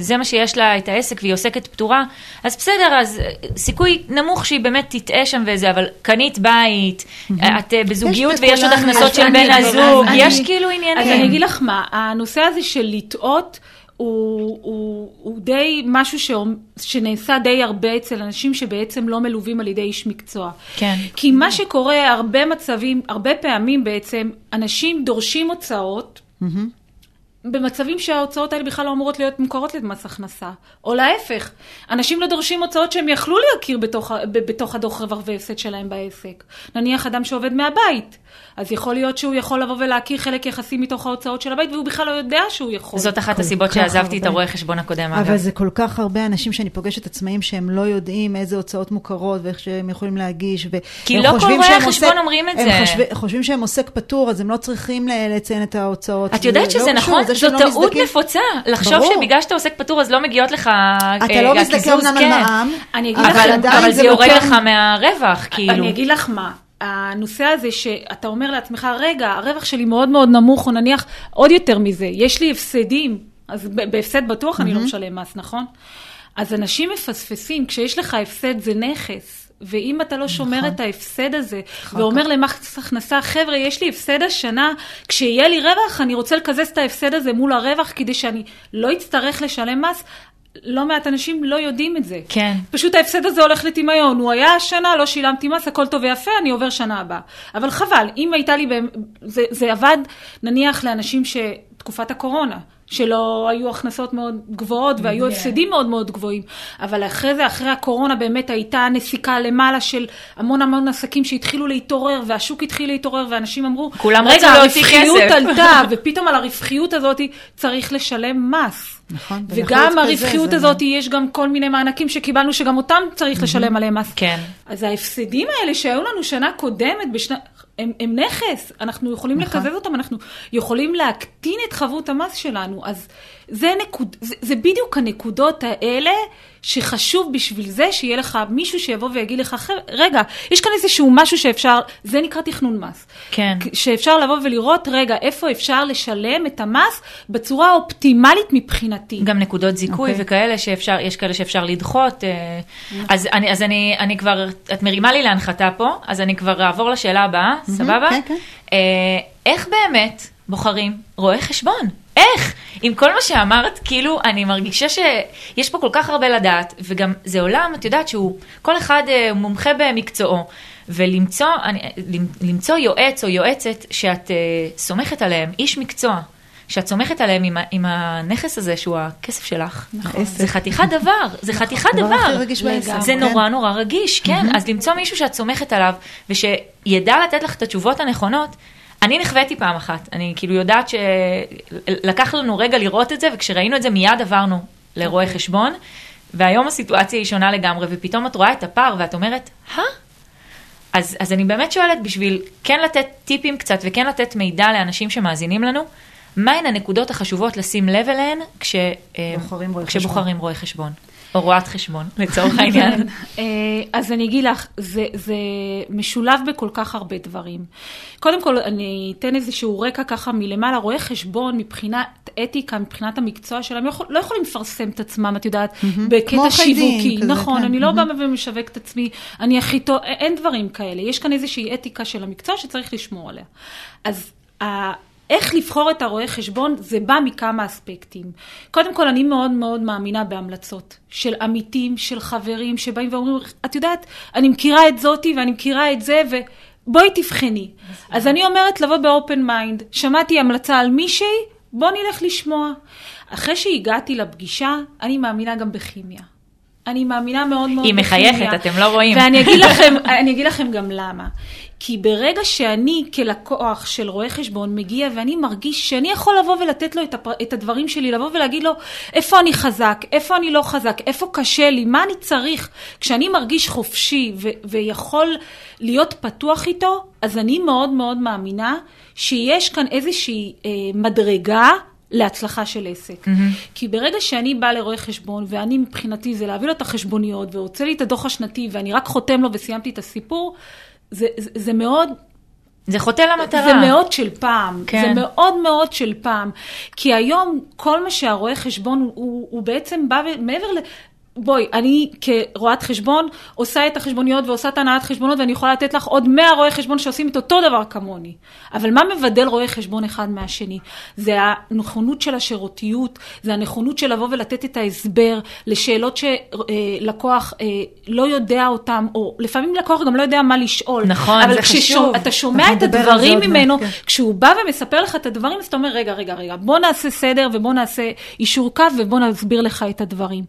זה מה שיש לה את העסק והיא עוסקת פטורה, אז בסדר, אז סיכוי נמוך שהיא באמת תטעה שם וזה, אבל קנית בית, את בזוגיות יש ויש עוד הכנסות של בן הזוג, יש כאילו עניינים. אז אני אגיד לך מה, הנושא הזה של לטעות, הוא, הוא, הוא די משהו ש, שנעשה די הרבה אצל אנשים שבעצם לא מלווים על ידי איש מקצוע. כן. כי מה שקורה הרבה מצבים, הרבה פעמים בעצם, אנשים דורשים הוצאות, במצבים שההוצאות האלה בכלל לא אמורות להיות מוכרות למס הכנסה. או להפך, אנשים לא דורשים הוצאות שהם יכלו להכיר בתוך, בתוך הדוח רווח והפסד שלהם בעסק. נניח אדם שעובד מהבית, אז יכול להיות שהוא יכול לבוא ולהכיר חלק יחסי מתוך ההוצאות של הבית, והוא בכלל לא יודע שהוא יכול. זאת אחת הסיבות שעזבתי את הרואה חשבון הקודם, אגב. אבל זה כל כך הרבה אנשים שאני פוגשת עצמאים שהם לא יודעים איזה הוצאות מוכרות ואיך שהם יכולים להגיש. כי לא כל רואי החשבון אומרים את זה. הם חושב, חושבים שהם עוסק פטור, אז הם לא צריכים לציין את ההוצאות. את יודעת שזה לא נכון? זו לא טעות מזדקים... נפוצה. לחשוב שבגלל שאתה עוסק פטור אז לא מגיעות לך אתה לא מזדכה אמנם על מע"מ, אבל זה יורד לך מהרווח, כאילו. אני אגיד לך מה. הנושא הזה שאתה אומר לעצמך, רגע, הרווח שלי מאוד מאוד נמוך, או נניח עוד יותר מזה, יש לי הפסדים, אז בהפסד בטוח אני לא משלם מס, נכון? אז אנשים מפספסים, כשיש לך הפסד זה נכס. ואם אתה לא שומר נכון. את ההפסד הזה, ואומר למס הכנסה, חבר'ה, יש לי הפסד השנה, כשיהיה לי רווח, אני רוצה לקזז את ההפסד הזה מול הרווח, כדי שאני לא אצטרך לשלם מס, לא מעט אנשים לא יודעים את זה. כן. פשוט ההפסד הזה הולך לטמיון. הוא היה השנה, לא שילמתי מס, הכל טוב ויפה, אני עובר שנה הבאה. אבל חבל, אם הייתה לי, זה, זה עבד נניח לאנשים שתקופת הקורונה. שלא היו הכנסות מאוד גבוהות והיו הפסדים מאוד מאוד גבוהים. אבל אחרי זה, אחרי הקורונה באמת הייתה נסיקה למעלה של המון המון עסקים שהתחילו להתעורר, והשוק התחיל להתעורר, ואנשים אמרו, כולם רגע, הרווחיות עלתה, ופתאום על הרווחיות הזאת צריך לשלם מס. נכון. וגם הרווחיות כזה, הזאת, זה... יש גם כל מיני מענקים שקיבלנו, שגם אותם צריך לשלם עליהם מס. כן. אז ההפסדים האלה שהיו לנו שנה קודמת, בשנה... הם, הם נכס, אנחנו יכולים נכון. לקזז אותם, אנחנו יכולים להקטין את חבות המס שלנו. אז זה, נקוד, זה, זה בדיוק הנקודות האלה שחשוב בשביל זה שיהיה לך מישהו שיבוא ויגיד לך, רגע, יש כאן איזשהו משהו שאפשר, זה נקרא תכנון מס. כן. שאפשר לבוא ולראות, רגע, איפה אפשר לשלם את המס בצורה אופטימלית מבחינתי. גם נקודות זיכוי okay. אוקיי. וכאלה שאפשר, יש כאלה שאפשר לדחות. אה, נכון. אז, אני, אז אני, אני כבר, את מרימה לי להנחתה פה, אז אני כבר אעבור לשאלה הבאה, סבבה? כן, כן. איך באמת בוחרים רואה חשבון? איך? עם כל מה שאמרת, כאילו, אני מרגישה שיש פה כל כך הרבה לדעת, וגם זה עולם, את יודעת שהוא, כל אחד uh, מומחה במקצועו, ולמצוא אני, למצוא יועץ או יועצת שאת uh, סומכת עליהם, איש מקצוע, שאת סומכת עליהם עם, עם הנכס הזה, שהוא הכסף שלך. נכון. זה חתיכת דבר, זה נכון. חתיכת דבר. זה כן. נורא נורא רגיש, כן. אז למצוא מישהו שאת סומכת עליו, ושידע לתת לך את התשובות הנכונות, אני נכוויתי פעם אחת, אני כאילו יודעת שלקח לנו רגע לראות את זה, וכשראינו את זה מיד עברנו לרואה. חשבון, והיום הסיטואציה היא שונה לגמרי, ופתאום את רואה את הפער ואת אומרת, הא? אז, אז אני באמת שואלת, בשביל כן לתת טיפים קצת וכן לתת מידע לאנשים שמאזינים לנו, מהן הנקודות החשובות לשים לב אליהן כשבוחרים רואה כשבוחרים רואה חשבון? או רואת חשבון, לצורך העניין. אה, אז אני אגיד לך, זה, זה משולב בכל כך הרבה דברים. קודם כל, אני אתן איזשהו רקע ככה מלמעלה. רואי חשבון מבחינת אתיקה, מבחינת המקצוע שלהם, יכול, לא יכולים לפרסם את עצמם, את יודעת, mm-hmm. בקטע שיווקי. כזה, נכון, כן. אני לא mm-hmm. באה ומשווק את עצמי, אני הכי טוב, אין דברים כאלה. יש כאן איזושהי אתיקה של המקצוע שצריך לשמור עליה. אז איך לבחור את הרואה חשבון, זה בא מכמה אספקטים. קודם כל, אני מאוד מאוד מאמינה בהמלצות של עמיתים, של חברים, שבאים ואומרים, את יודעת, אני מכירה את זאתי ואני מכירה את זה, ובואי תבחני. אז אני אומרת לבוא ב open mind, שמעתי המלצה על מישהי, בוא נלך לשמוע. אחרי שהגעתי לפגישה, אני מאמינה גם בכימיה. אני מאמינה מאוד מאוד בכימיה. היא מחייכת, אתם לא רואים. ואני אגיד לכם, אגיד לכם גם למה. כי ברגע שאני כלקוח של רואה חשבון מגיע ואני מרגיש שאני יכול לבוא ולתת לו את, הפר... את הדברים שלי, לבוא ולהגיד לו איפה אני חזק, איפה אני לא חזק, איפה קשה לי, מה אני צריך. כשאני מרגיש חופשי ו... ויכול להיות פתוח איתו, אז אני מאוד מאוד מאמינה שיש כאן איזושהי אה, מדרגה להצלחה של עסק. Mm-hmm. כי ברגע שאני באה לרואה חשבון, ואני מבחינתי זה להביא לו את החשבוניות, ורוצה לי את הדוח השנתי, ואני רק חותם לו וסיימתי את הסיפור, זה, זה, זה מאוד... זה חוטא למטרה. זה מאוד של פעם, כן. זה מאוד מאוד של פעם. כי היום כל מה שהרואה חשבון הוא, הוא בעצם בא מעבר ל... בואי, אני כרואת חשבון עושה את החשבוניות ועושה את הנעת חשבונות ואני יכולה לתת לך עוד 100 רואי חשבון שעושים את אותו דבר כמוני. אבל מה מבדל רואי חשבון אחד מהשני? זה הנכונות של השירותיות, זה הנכונות של לבוא ולתת את ההסבר לשאלות שלקוח אה, לא יודע אותם, או לפעמים לקוח גם לא יודע מה לשאול. נכון, זה חשוב. אבל כשאתה שומע את הדברים ממנו, כן. כשהוא בא ומספר לך את הדברים, אז אתה אומר, רגע, רגע, רגע, בוא נעשה סדר ובוא נעשה אישור קו ובוא נסביר לך את הדברים.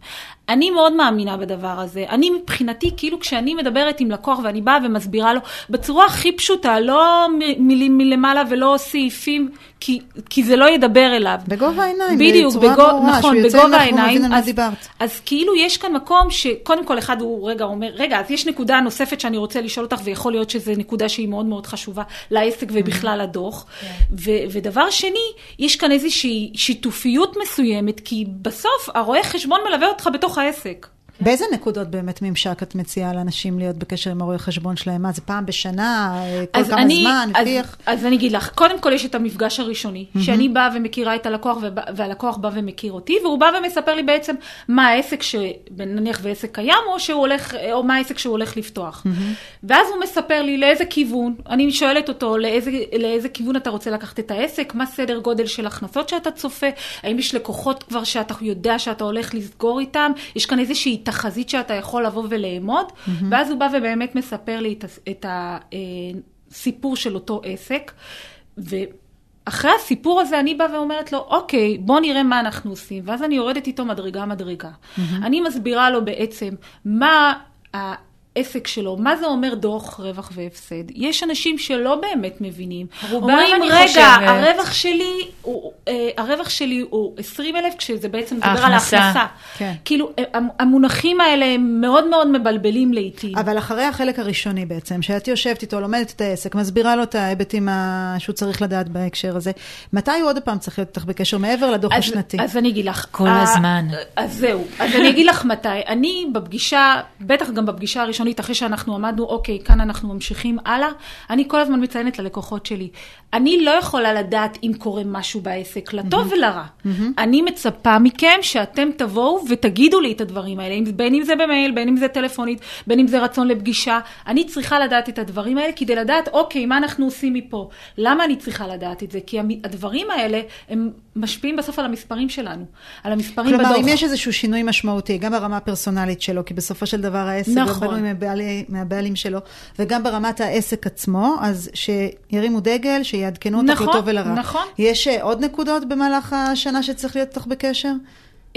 אני מאוד מאמינה בדבר הזה. אני מבחינתי, כאילו כשאני מדברת עם לקוח ואני באה ומסבירה לו בצורה הכי פשוטה, לא מילים מלמעלה ולא סעיפים, כי, כי זה לא ידבר אליו. בגובה העיניים, בדיוק, בצורה בגו, ברורה, נכון, שהוא יוצא בגובה העיניים. ומבין על מה אז, דיברת. אז כאילו יש כאן מקום שקודם כל אחד הוא רגע אומר, רגע, אז יש נקודה נוספת שאני רוצה לשאול אותך, ויכול להיות שזו נקודה שהיא מאוד מאוד חשובה לעסק ובכלל לדוח. כן. ו- ודבר שני, יש כאן איזושהי שיתופיות מסוימת, כי בסוף הרואה חשבון מלווה אותך בתוך העסק. באיזה נקודות באמת ממשק את מציעה לאנשים להיות בקשר עם הרואה חשבון שלהם? מה, זה פעם בשנה? כל כמה אני, זמן? אז, איך? אז אני אגיד לך, קודם כל יש את המפגש הראשוני, mm-hmm. שאני באה ומכירה את הלקוח והלקוח בא ומכיר אותי, והוא בא ומספר לי בעצם מה העסק, ש, נניח ועסק קיים, או, שהוא הולך, או מה העסק שהוא הולך לפתוח. Mm-hmm. ואז הוא מספר לי לאיזה כיוון, אני שואלת אותו לאיזה, לאיזה כיוון אתה רוצה לקחת את העסק, מה סדר גודל של הכנסות שאתה צופה, האם יש לקוחות כבר שאתה יודע שאתה הולך לסגור איתם, יש כאן איזושהי תחזית שאתה יכול לבוא ולאמוד, mm-hmm. ואז הוא בא ובאמת מספר לי את, את הסיפור של אותו עסק. ואחרי הסיפור הזה אני באה ואומרת לו, אוקיי, בוא נראה מה אנחנו עושים. ואז אני יורדת איתו מדרגה-מדרגה. Mm-hmm. אני מסבירה לו בעצם מה... העסק שלו, מה זה אומר דוח רווח והפסד? יש אנשים שלא באמת מבינים. רובם אומרים, אני רגע, חושבת." הרווח שלי הוא, אה, הרווח שלי הוא 20 אלף, כשזה בעצם מדבר על ההכנסה. כן. כאילו, אה, המונחים האלה הם מאוד מאוד מבלבלים לעיתים. אבל אחרי החלק הראשוני בעצם, שאת יושבת איתו, לומדת את העסק, מסבירה לו את ההיבטים שהוא צריך לדעת בהקשר הזה, מתי הוא עוד פעם צריך להיות איתך בקשר מעבר לדוח אז, השנתי? אז אני אגיד לך. כל ה- הזמן. אז זהו. אז אני אגיד לך מתי. אני בפגישה, בטח גם בפגישה הראשונית, אחרי שאנחנו עמדנו, אוקיי, כאן אנחנו ממשיכים הלאה, אני כל הזמן מציינת ללקוחות שלי. אני לא יכולה לדעת אם קורה משהו בעסק, לטוב ולרע. אני מצפה מכם שאתם תבואו ותגידו לי את הדברים האלה, בין אם זה במייל, בין אם זה טלפונית, בין אם זה רצון לפגישה. אני צריכה לדעת את הדברים האלה כדי לדעת, אוקיי, מה אנחנו עושים מפה? למה אני צריכה לדעת את זה? כי הדברים האלה, הם משפיעים בסוף על המספרים שלנו, על המספרים כלומר, בדוח. אם יש איזשהו שינוי משמעותי, גם ברמה הפרסונלית שלו, כי בסופו של דבר העסק נכון. בנוי מהבעלי, מהבעלים שלו, וגם ברמת העסק עצמו, אז שירימו דגל, שיעדכנו אותך נכון, לטוב ולרע. נכון. יש אה, עוד נקודות במהלך השנה שצריך להיות איתך בקשר?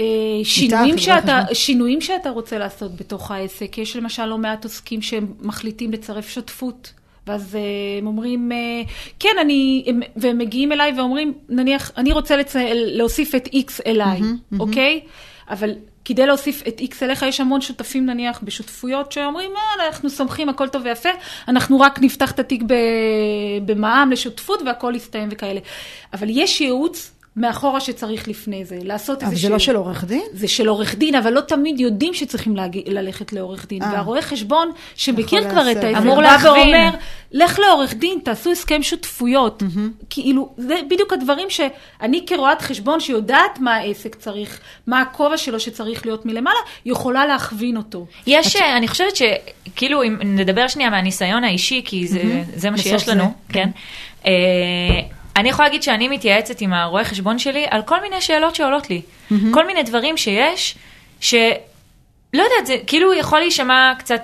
אה, שינויים שאתה. שינויים שאתה רוצה לעשות בתוך העסק, יש למשל לא מעט עוסקים שהם מחליטים לצרף שותפות. ואז אה, הם אומרים, אה, כן, אני, הם- והם מגיעים אליי ואומרים, נניח, אני רוצה לצ... להוסיף את X אליי, אוקיי? אבל כדי להוסיף את X אליך, יש המון שותפים נניח בשותפויות שאומרים, אה, אנחנו סומכים, הכל טוב ויפה, אנחנו רק נפתח את התיק במע"מ לשותפות והכל יסתיים וכאלה. אבל יש ייעוץ מאחורה שצריך לפני זה, לעשות אבל איזה זה לא של עורך דין? זה של עורך דין, אבל לא תמיד יודעים שצריכים. ללכת לעורך דין. אה. והרואה חשבון שמכיר כבר את לעשות. העסק, אמור בא להכווין. ואומר, לך לעורך דין, תעשו הסכם שותפויות. כאילו, זה בדיוק הדברים שאני כרואת חשבון שיודעת מה העסק צריך, מה הכובע שלו שצריך להיות מלמעלה, יכולה להכווין אותו. יש, אה, אני חושבת שכאילו, אם נדבר שנייה מהניסיון האישי, כי זה, זה מה שיש לנו, כן. אני יכולה להגיד שאני מתייעצת עם הרואה חשבון שלי על כל מיני שאלות שעולות לי. כל מיני דברים שיש, ש... לא יודעת, זה כאילו יכול להישמע קצת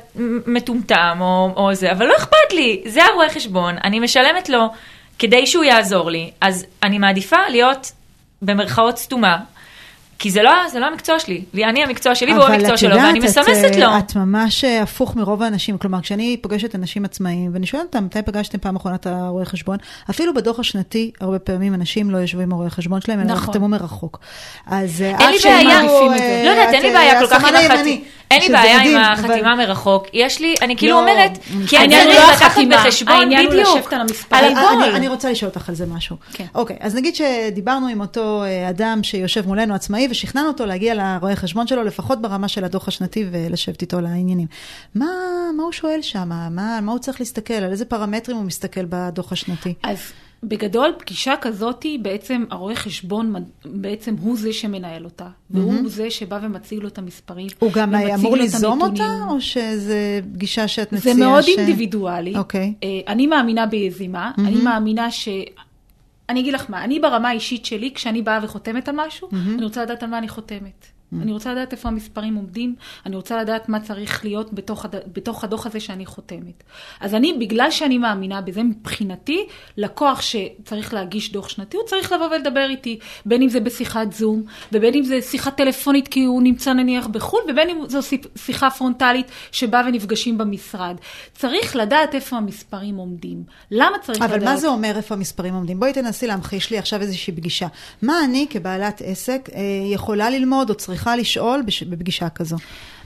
מטומטם או, או זה, אבל לא אכפת לי, זה הרואה חשבון, אני משלמת לו כדי שהוא יעזור לי, אז אני מעדיפה להיות במרכאות סתומה, כי זה לא, זה לא המקצוע שלי, לי- אני המקצוע שלי והוא המקצוע שלו, ואני מסמסת את, לו. אה, את ממש אה, הפוך מרוב האנשים. כלומר, כשאני פוגשת אנשים עצמאיים, ואני שואלת אותם, מתי פגשתם פעם אחרונה את הרואה חשבון? אפילו בדוח השנתי, הרבה פעמים אנשים לא יושבים עם הרואה חשבון שלהם, נכון. יחתמו מרחוק. אז אה, אין לי בעיה, מעדיפים את זה. לא יודעת, אין לי את, בעיה אה, כל כך. הימני, אין לי בעיה עם החתימה מרחוק. יש לי, אני כאילו לא, אומרת, כי אני הוא צריך לא לקחת בחשבון, בדיוק, על. על אני- רוצה לשאול אותך על זה משהו. כן. אוקיי, אז נגיד שדיברנו עם אותו אה, אדם שיושב מולנו עצמאי, ושכנענו אותו להגיע לרואה חשבון שלו, לפחות ברמה של הדוח השנתי, ולשבת איתו לעניינים. מה, מה הוא שואל שם? מה, מה הוא צריך להסתכל? על איזה פרמטרים הוא מסתכל בדוח השנתי? בגדול, פגישה כזאת, בעצם הרואה חשבון, בעצם הוא זה שמנהל אותה, והוא mm-hmm. זה שבא ומציג לו את המספרים. הוא גם אמור ליזום אותה, או שזו פגישה שאת מציעה? זה מאוד ש... אינדיבידואלי. אוקיי. Okay. אני מאמינה ביזימה, mm-hmm. אני מאמינה ש... אני אגיד לך מה, אני ברמה האישית שלי, כשאני באה וחותמת על משהו, mm-hmm. אני רוצה לדעת על מה אני חותמת. אני רוצה לדעת איפה המספרים עומדים, אני רוצה לדעת מה צריך להיות בתוך, הד... בתוך הדוח הזה שאני חותמת. אז אני, בגלל שאני מאמינה בזה, מבחינתי, לקוח שצריך להגיש דוח שנתי, הוא צריך לבוא ולדבר איתי, בין אם זה בשיחת זום, ובין אם זה שיחה טלפונית כי הוא נמצא נניח בחו"ל, ובין אם זו שיחה פרונטלית שבה ונפגשים במשרד. צריך לדעת איפה המספרים עומדים. למה צריך אבל לדעת? אבל מה זה אומר איפה המספרים עומדים? בואי תנסי להמחיש לי עכשיו איזושהי פגישה. מה אני כבעלת עסק אה, יכולה ללמוד או צריכה צריכה לשאול בפגישה כזו?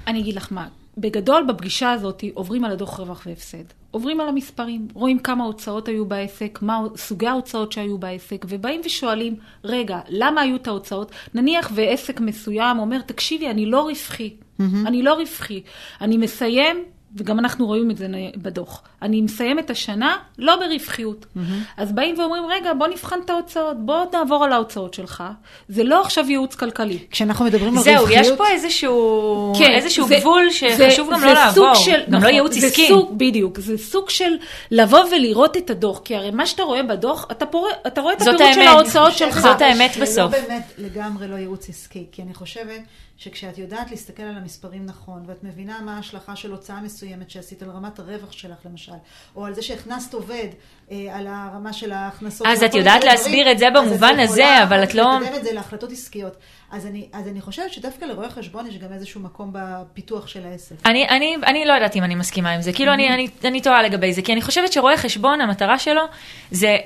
אני אגיד לך מה, בגדול בפגישה הזאת עוברים על הדוח רווח והפסד. עוברים על המספרים, רואים כמה הוצאות היו בעסק, מה סוגי ההוצאות שהיו בעסק, ובאים ושואלים, רגע, למה היו את ההוצאות? נניח ועסק מסוים אומר, תקשיבי, אני לא רווחי, mm-hmm. אני לא רווחי, אני מסיים וגם אנחנו רואים את זה בדוח. אני מסיים את השנה לא ברווחיות. Mm-hmm. אז באים ואומרים, רגע, בוא נבחן את ההוצאות, בוא נעבור על ההוצאות שלך. זה לא עכשיו ייעוץ כלכלי. כשאנחנו מדברים על רווחיות... זהו, יש פה איזשהו, כן, איזשהו זה, גבול שחשוב זה, גם זה לא לעבור. של, גם נכון, לא ייעוץ זה עסקי. סוג, בדיוק, זה סוג של לבוא ולראות את הדוח. כי הרי מה שאתה רואה בדוח, אתה, פורא, אתה רואה את הפירוט של ההוצאות שלך. זאת האמת בסוף. זה לא באמת לגמרי לא ייעוץ עסקי, כי אני חושבת... שכשאת יודעת להסתכל על המספרים נכון, ואת מבינה מה ההשלכה של הוצאה מסוימת שעשית על רמת הרווח שלך למשל, או על זה שהכנסת עובד, אה, על הרמה של ההכנסות. אז את יודעת להסביר את זה במובן הזה, אבל את לא... לקדם את זה להחלטות עסקיות. אז אני, אז אני חושבת שדווקא לרואי חשבון יש גם איזשהו מקום בפיתוח של העסק. אני, אני, אני לא יודעת אם אני מסכימה עם זה, כאילו אני, אני, אני טועה לגבי זה, כי אני חושבת שרואי חשבון, המטרה שלו זה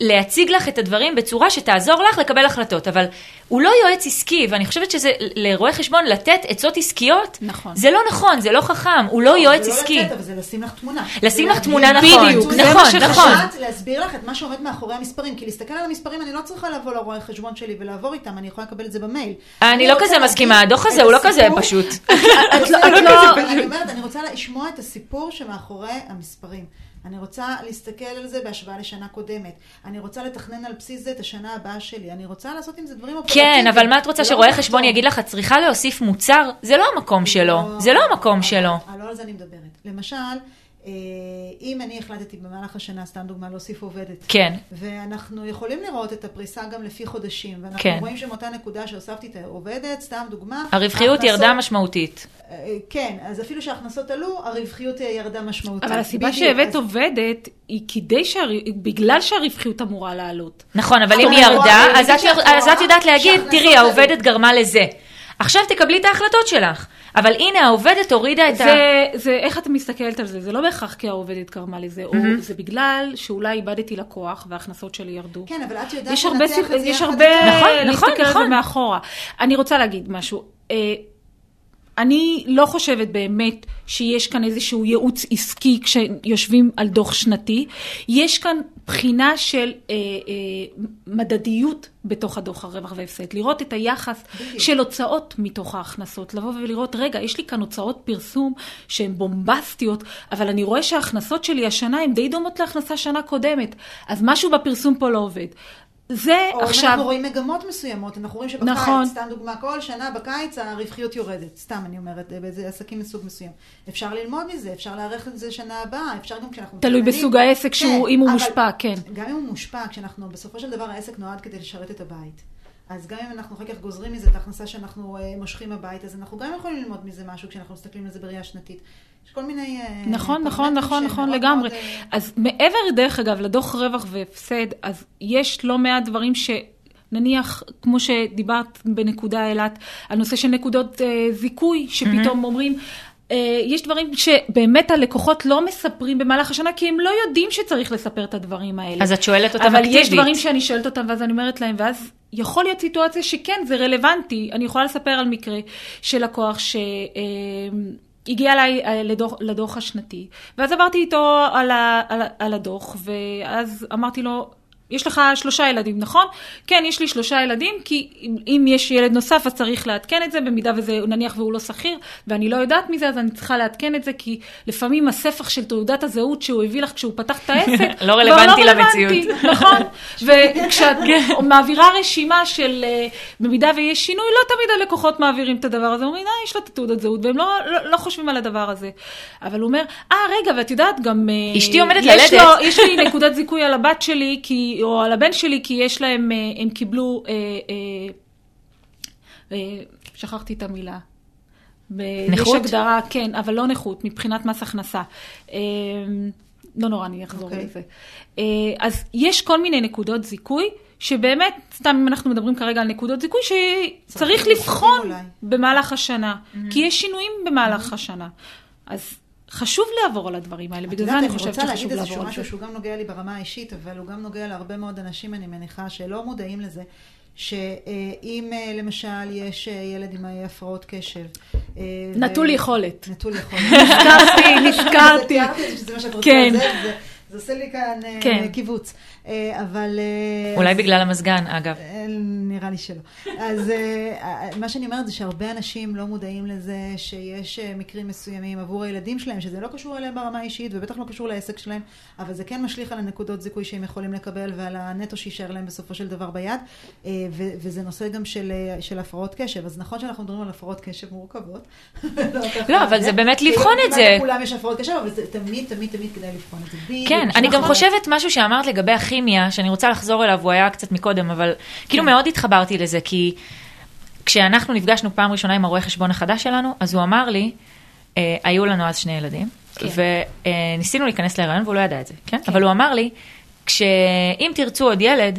להציג לך את הדברים בצורה שתעזור לך לקבל החלטות, אבל הוא לא יועץ עסקי, ואני חושבת שזה לרואה חשבון לתת עצות עסקיות, נכון. זה לא נכון, זה לא חכם, הוא לא, לא יועץ עסקי. זה לא לתת, אבל זה לשים לך תמונה. לשים לך תמונה, נכון, בדיוק, נכון, נכון. זה להסביר לך את מה שעומד מאחורי המספרים, כי להסתכל על המספרים, אני לא צריכה לבוא לרואה חשבון שלי ולעבור איתם, אני יכולה לקבל את זה במייל. אני לא כזה מסכימה, הדוח הזה הוא לא כזה פשוט. אני רוצה לשמוע את הסיפור שמאחורי המספרים. אני רוצה להסתכל על זה בהשוואה לשנה קודמת. אני רוצה לתכנן על בסיס זה את השנה הבאה שלי. אני רוצה לעשות עם זה דברים אופרטיביים. כן, אבל מה את רוצה שרואה חשבון יגיד לך, את צריכה להוסיף מוצר? זה לא המקום שלו. זה לא המקום שלו. לא על זה אני מדברת. למשל, אם אני החלטתי במהלך השנה, סתם דוגמה, להוסיף עובדת. כן. ואנחנו יכולים לראות את הפריסה גם לפי חודשים. ואנחנו כן. רואים שמאותה נקודה שהוספתי את העובדת, סתם דוגמה. הרווחיות ההכנסות, ירדה משמעותית. אה, כן, אז אפילו שההכנסות עלו, הרווחיות ירדה משמעותית. אבל הסיבה שהבאת אז... עובדת, היא כדי שהר... בגלל שהרווחיות אמורה לעלות. נכון, אבל אם היא ירדה, אז את יודעת להגיד, תראי, העובדת גרמה לזה. עכשיו תקבלי את ההחלטות שלך. אבל הנה, העובדת הורידה את זה, ה... זה, איך את מסתכלת על זה? זה לא בהכרח כי העובדת גרמה לזה, mm-hmm. או זה בגלל שאולי איבדתי לקוח וההכנסות שלי ירדו. כן, אבל את יודעת יש הרבה, יש הרבה נכון, נכון, להסתכל נכון. על זה מאחורה. אני רוצה להגיד משהו. אני לא חושבת באמת שיש כאן איזשהו ייעוץ עסקי כשיושבים על דוח שנתי. יש כאן בחינה של אה, אה, מדדיות בתוך הדוח הרווח והפסד. לראות את היחס בדיוק. של הוצאות מתוך ההכנסות. לבוא ולראות, רגע, יש לי כאן הוצאות פרסום שהן בומבסטיות, אבל אני רואה שההכנסות שלי השנה הן די דומות להכנסה שנה קודמת. אז משהו בפרסום פה לא עובד. זה או עכשיו... או אנחנו רואים מגמות מסוימות, אנחנו רואים שבקיץ, נכון. סתם דוגמה, כל שנה בקיץ הרווחיות יורדת, סתם אני אומרת, באיזה עסקים מסוג מסוים. אפשר ללמוד מזה, אפשר להערך את זה שנה הבאה, אפשר גם כשאנחנו... תלוי מתכננים, בסוג העסק, שהוא, כן, אם הוא מושפע, כן. גם אם הוא מושפע, כשאנחנו, בסופו של דבר העסק נועד כדי לשרת את הבית. אז גם אם אנחנו אחר כך גוזרים מזה את ההכנסה שאנחנו uh, מושכים הבית, אז אנחנו גם יכולים ללמוד מזה משהו כשאנחנו מסתכלים על זה בראייה שנתית. יש כל מיני... Uh, נכון, נכון, נכון, נכון לגמרי. מאוד, uh... אז מעבר, דרך אגב, לדוח רווח והפסד, אז יש לא מעט דברים ש... נניח, כמו שדיברת בנקודה אילת, הנושא של נקודות אה, זיכוי, שפתאום mm-hmm. אומרים, אה, יש דברים שבאמת הלקוחות לא מספרים במהלך השנה, כי הם לא יודעים שצריך לספר את הדברים האלה. אז את שואלת אותם אבל אקטיבית. אבל יש דברים שאני שואלת אותם, ואז אני אומרת להם, ואז יכול להיות סיטואציה שכן, זה רלוונטי. אני יכולה לספר על מקרה של לקוח ש... אה, הגיע אליי לדוח, לדוח השנתי, ואז עברתי איתו על, ה, על, על הדוח, ואז אמרתי לו, יש לך שלושה ילדים, נכון? כן, יש לי שלושה ילדים, כי אם, אם יש ילד נוסף, אז צריך לעדכן את זה, במידה וזה, נניח והוא לא שכיר, ואני לא יודעת מזה, אז אני צריכה לעדכן את זה, כי לפעמים הספח של תעודת הזהות שהוא הביא לך כשהוא פתח את העסק, לא כבר רלוונטי למציאות. נכון? וכשאת מעבירה רשימה של, אה, במידה ויש שינוי, לא תמיד הלקוחות מעבירים את הדבר הזה, אומרים, אה, יש לו את התעודת זהות, והם לא, לא, לא חושבים על הדבר הזה. אבל הוא אומר, אה, רגע, ואת יודעת, גם... אה, אשתי עומדת ללדת. לו, יש לי נקודת זיכוי על הבת שלי, כי, או על הבן שלי, כי יש להם, אה, הם קיבלו, אה, אה, שכחתי את המילה. נכות? יש הגדרה, כן, אבל לא נכות, מבחינת מס הכנסה. לא נורא, אני אחזור אוקיי. לזה. אז יש כל מיני נקודות זיכוי, שבאמת, סתם אם אנחנו מדברים כרגע על נקודות זיכוי, שצריך צריך לבחון אולי. במהלך השנה, כי יש שינויים במהלך השנה. אז חשוב לעבור על הדברים האלה, את בגלל זה יודעת, אני אני חושבת רוצה להגיד שחשוב איזשהו לעבור על משהו זה. שהוא גם נוגע לי ברמה האישית, אבל הוא גם נוגע להרבה מאוד אנשים, אני מניחה, שלא מודעים לזה, שאם אה, למשל יש אה, ילד עם אה, הפרעות קשב... ו- נטול יכולת. נטול יכולת. נזכרתי, נזכרתי. שזה מה שאת רוצה, כן. זה- זה- זה עושה לי כאן כן. קיבוץ. אה, אבל... אה, אולי אז- בגלל המזגן, אגב. אה, נראה לי שלא. אז מה שאני אומרת זה שהרבה אנשים לא מודעים לזה שיש מקרים מסוימים עבור הילדים שלהם, שזה לא קשור אליהם ברמה האישית ובטח לא קשור לעסק שלהם, אבל זה כן משליך על הנקודות זיכוי שהם יכולים לקבל ועל הנטו שיישאר להם בסופו של דבר ביד, וזה נושא גם של, של הפרעות קשב. אז נכון שאנחנו מדברים על הפרעות קשב מורכבות. לא, אבל זה באמת לבחון את זה. לכולם יש הפרעות קשב, אבל זה תמיד, תמיד, תמיד כדאי לבחון את זה. כן, אני גם נכון. חושבת משהו שאמרת לגבי הכימיה, שאני רוצה לחזור אליו, הוא היה קצת מקודם, אבל כאילו כן. מאוד התחברתי לזה, כי כשאנחנו נפגשנו פעם ראשונה עם הרואה חשבון החדש שלנו, אז הוא אמר לי, אה, היו לנו אז שני ילדים, כן. וניסינו להיכנס להיריון והוא לא ידע את זה, כן? אבל הוא אמר לי, כשאם תרצו עוד ילד,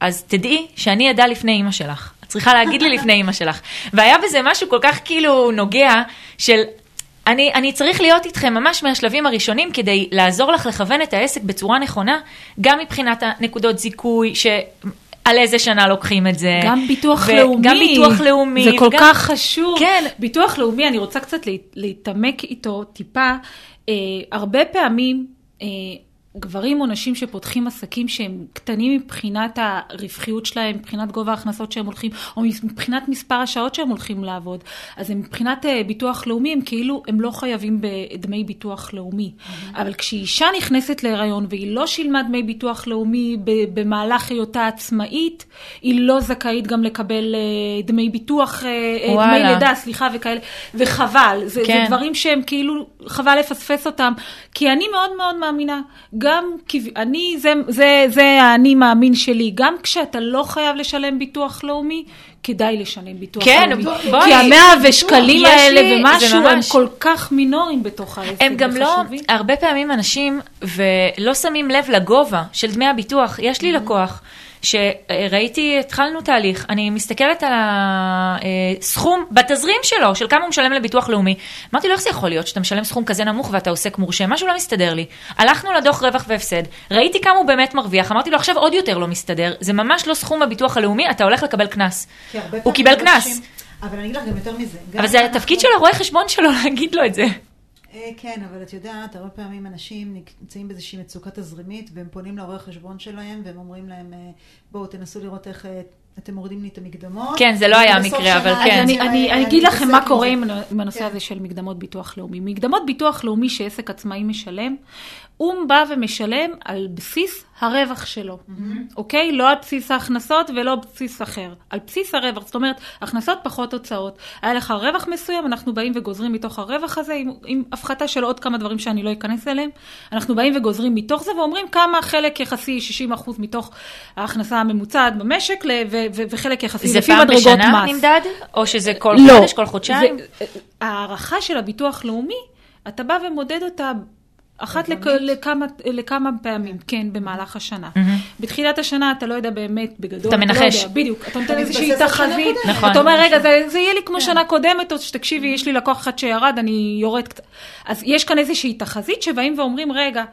אז תדעי שאני אדע לפני אימא שלך. את צריכה להגיד לי לפני אימא שלך. והיה בזה משהו כל כך כאילו נוגע, של אני, אני צריך להיות איתכם ממש מהשלבים הראשונים כדי לעזור לך לכוון את העסק בצורה נכונה, גם מבחינת הנקודות זיכוי, ש... על איזה שנה לוקחים את זה. גם ביטוח ו- לאומי. גם ביטוח לאומי. זה כל וגם- כך חשוב. כן. ביטוח לאומי, אני רוצה קצת להת- להתעמק איתו טיפה. אה, הרבה פעמים אה, גברים או נשים שפותחים עסקים שהם קטנים מבחינת הרווחיות שלהם, מבחינת גובה ההכנסות שהם הולכים, או מבחינת מספר השעות שהם הולכים לעבוד, אז הם מבחינת אה, ביטוח לאומי, הם כאילו, הם לא חייבים בדמי ביטוח לאומי. אבל כשאישה נכנסת להיריון והיא לא שילמה דמי ביטוח לאומי במהלך היותה עצמאית, היא לא זכאית גם לקבל אה, דמי ביטוח, אה, אה, דמי וואלה. לידה, סליחה, וכאלה, וחבל. זה, כן. זה דברים שהם כאילו, חבל לפספס אותם, כי אני מאוד מאוד מאמינה, גם, אני, זה, זה, זה האני מאמין שלי, גם כשאתה לא חייב לשלם ביטוח לאומי, כדאי לשלם ביטוח כן, לאומי. בואי, כי המאה ושקלים האלה לי- ומשהו, זה הם ממש- כל כך מינוריים בתוך העסק. הם גם לא. הרבה פעמים אנשים, ולא שמים לב לגובה של דמי הביטוח. יש לי לקוח, שראיתי, התחלנו תהליך, אני מסתכלת על הסכום בתזרים שלו, של כמה הוא משלם לביטוח לאומי. אמרתי לו, איך זה יכול להיות שאתה משלם סכום כזה נמוך ואתה עוסק מורשה? משהו לא מסתדר לי. הלכנו לדוח רווח והפסד, ראיתי כמה הוא באמת מרוויח, אמרתי לו, עכשיו עוד יותר לא מסתדר, זה ממש לא סכום הביטוח הלאומי, אתה הולך לקבל קנס. הוא קיבל קנס. אבל אני אגיד לך גם יותר מזה. אבל זה התפקיד של הרואה חשבון שלו להגיד לו את זה. אה, כן, אבל את יודעת, הרבה פעמים אנשים נמצאים באיזושהי מצוקה תזרימית, והם פונים לרואה חשבון שלהם, והם אומרים להם, אה, בואו תנסו לראות איך אה, אתם מורידים לי את המקדמות. כן, זה לא היה המקרה, אבל כן. אני, אני, אני אגיד לכם מה קורה עם הנושא כן. הזה של מקדמות ביטוח לאומי. מקדמות ביטוח לאומי שעסק עצמאי משלם, הוא בא ומשלם על בסיס הרווח שלו, אוקיי? לא על בסיס ההכנסות ולא על בסיס אחר. על בסיס הרווח, זאת אומרת, הכנסות פחות הוצאות. היה לך רווח מסוים, אנחנו באים וגוזרים מתוך הרווח הזה, עם, עם הפחתה של עוד כמה דברים שאני לא אכנס אליהם. אנחנו באים וגוזרים מתוך זה ואומרים כמה חלק יחסי, 60% מתוך ההכנסה הממוצעת במשק, ל- ו- ו- וחלק יחסי זה לפי פעם מדרגות בשנה מס. נמדד? או שזה כל לא. חודש, כל חודשיים? זה- ההערכה של הביטוח לאומי, אתה בא ומודד אותה אחת לכ? לכמה, לכמה פעמים, כן, במהלך השנה. מהמם. בתחילת השנה אתה לא יודע באמת, בגדול, אתה לא מנחש. יודע, בדיוק, אתה נותן אתה איזושהי תחזית. נכון. אתה אומר, רגע, זה, זה יהיה לי כמו כן. שנה קודמת, או שתקשיבי, יש לי לקוח אחד שירד, אני יורד קצת. אז יש כאן איזושהי תחזית שבאים ואומרים, רגע,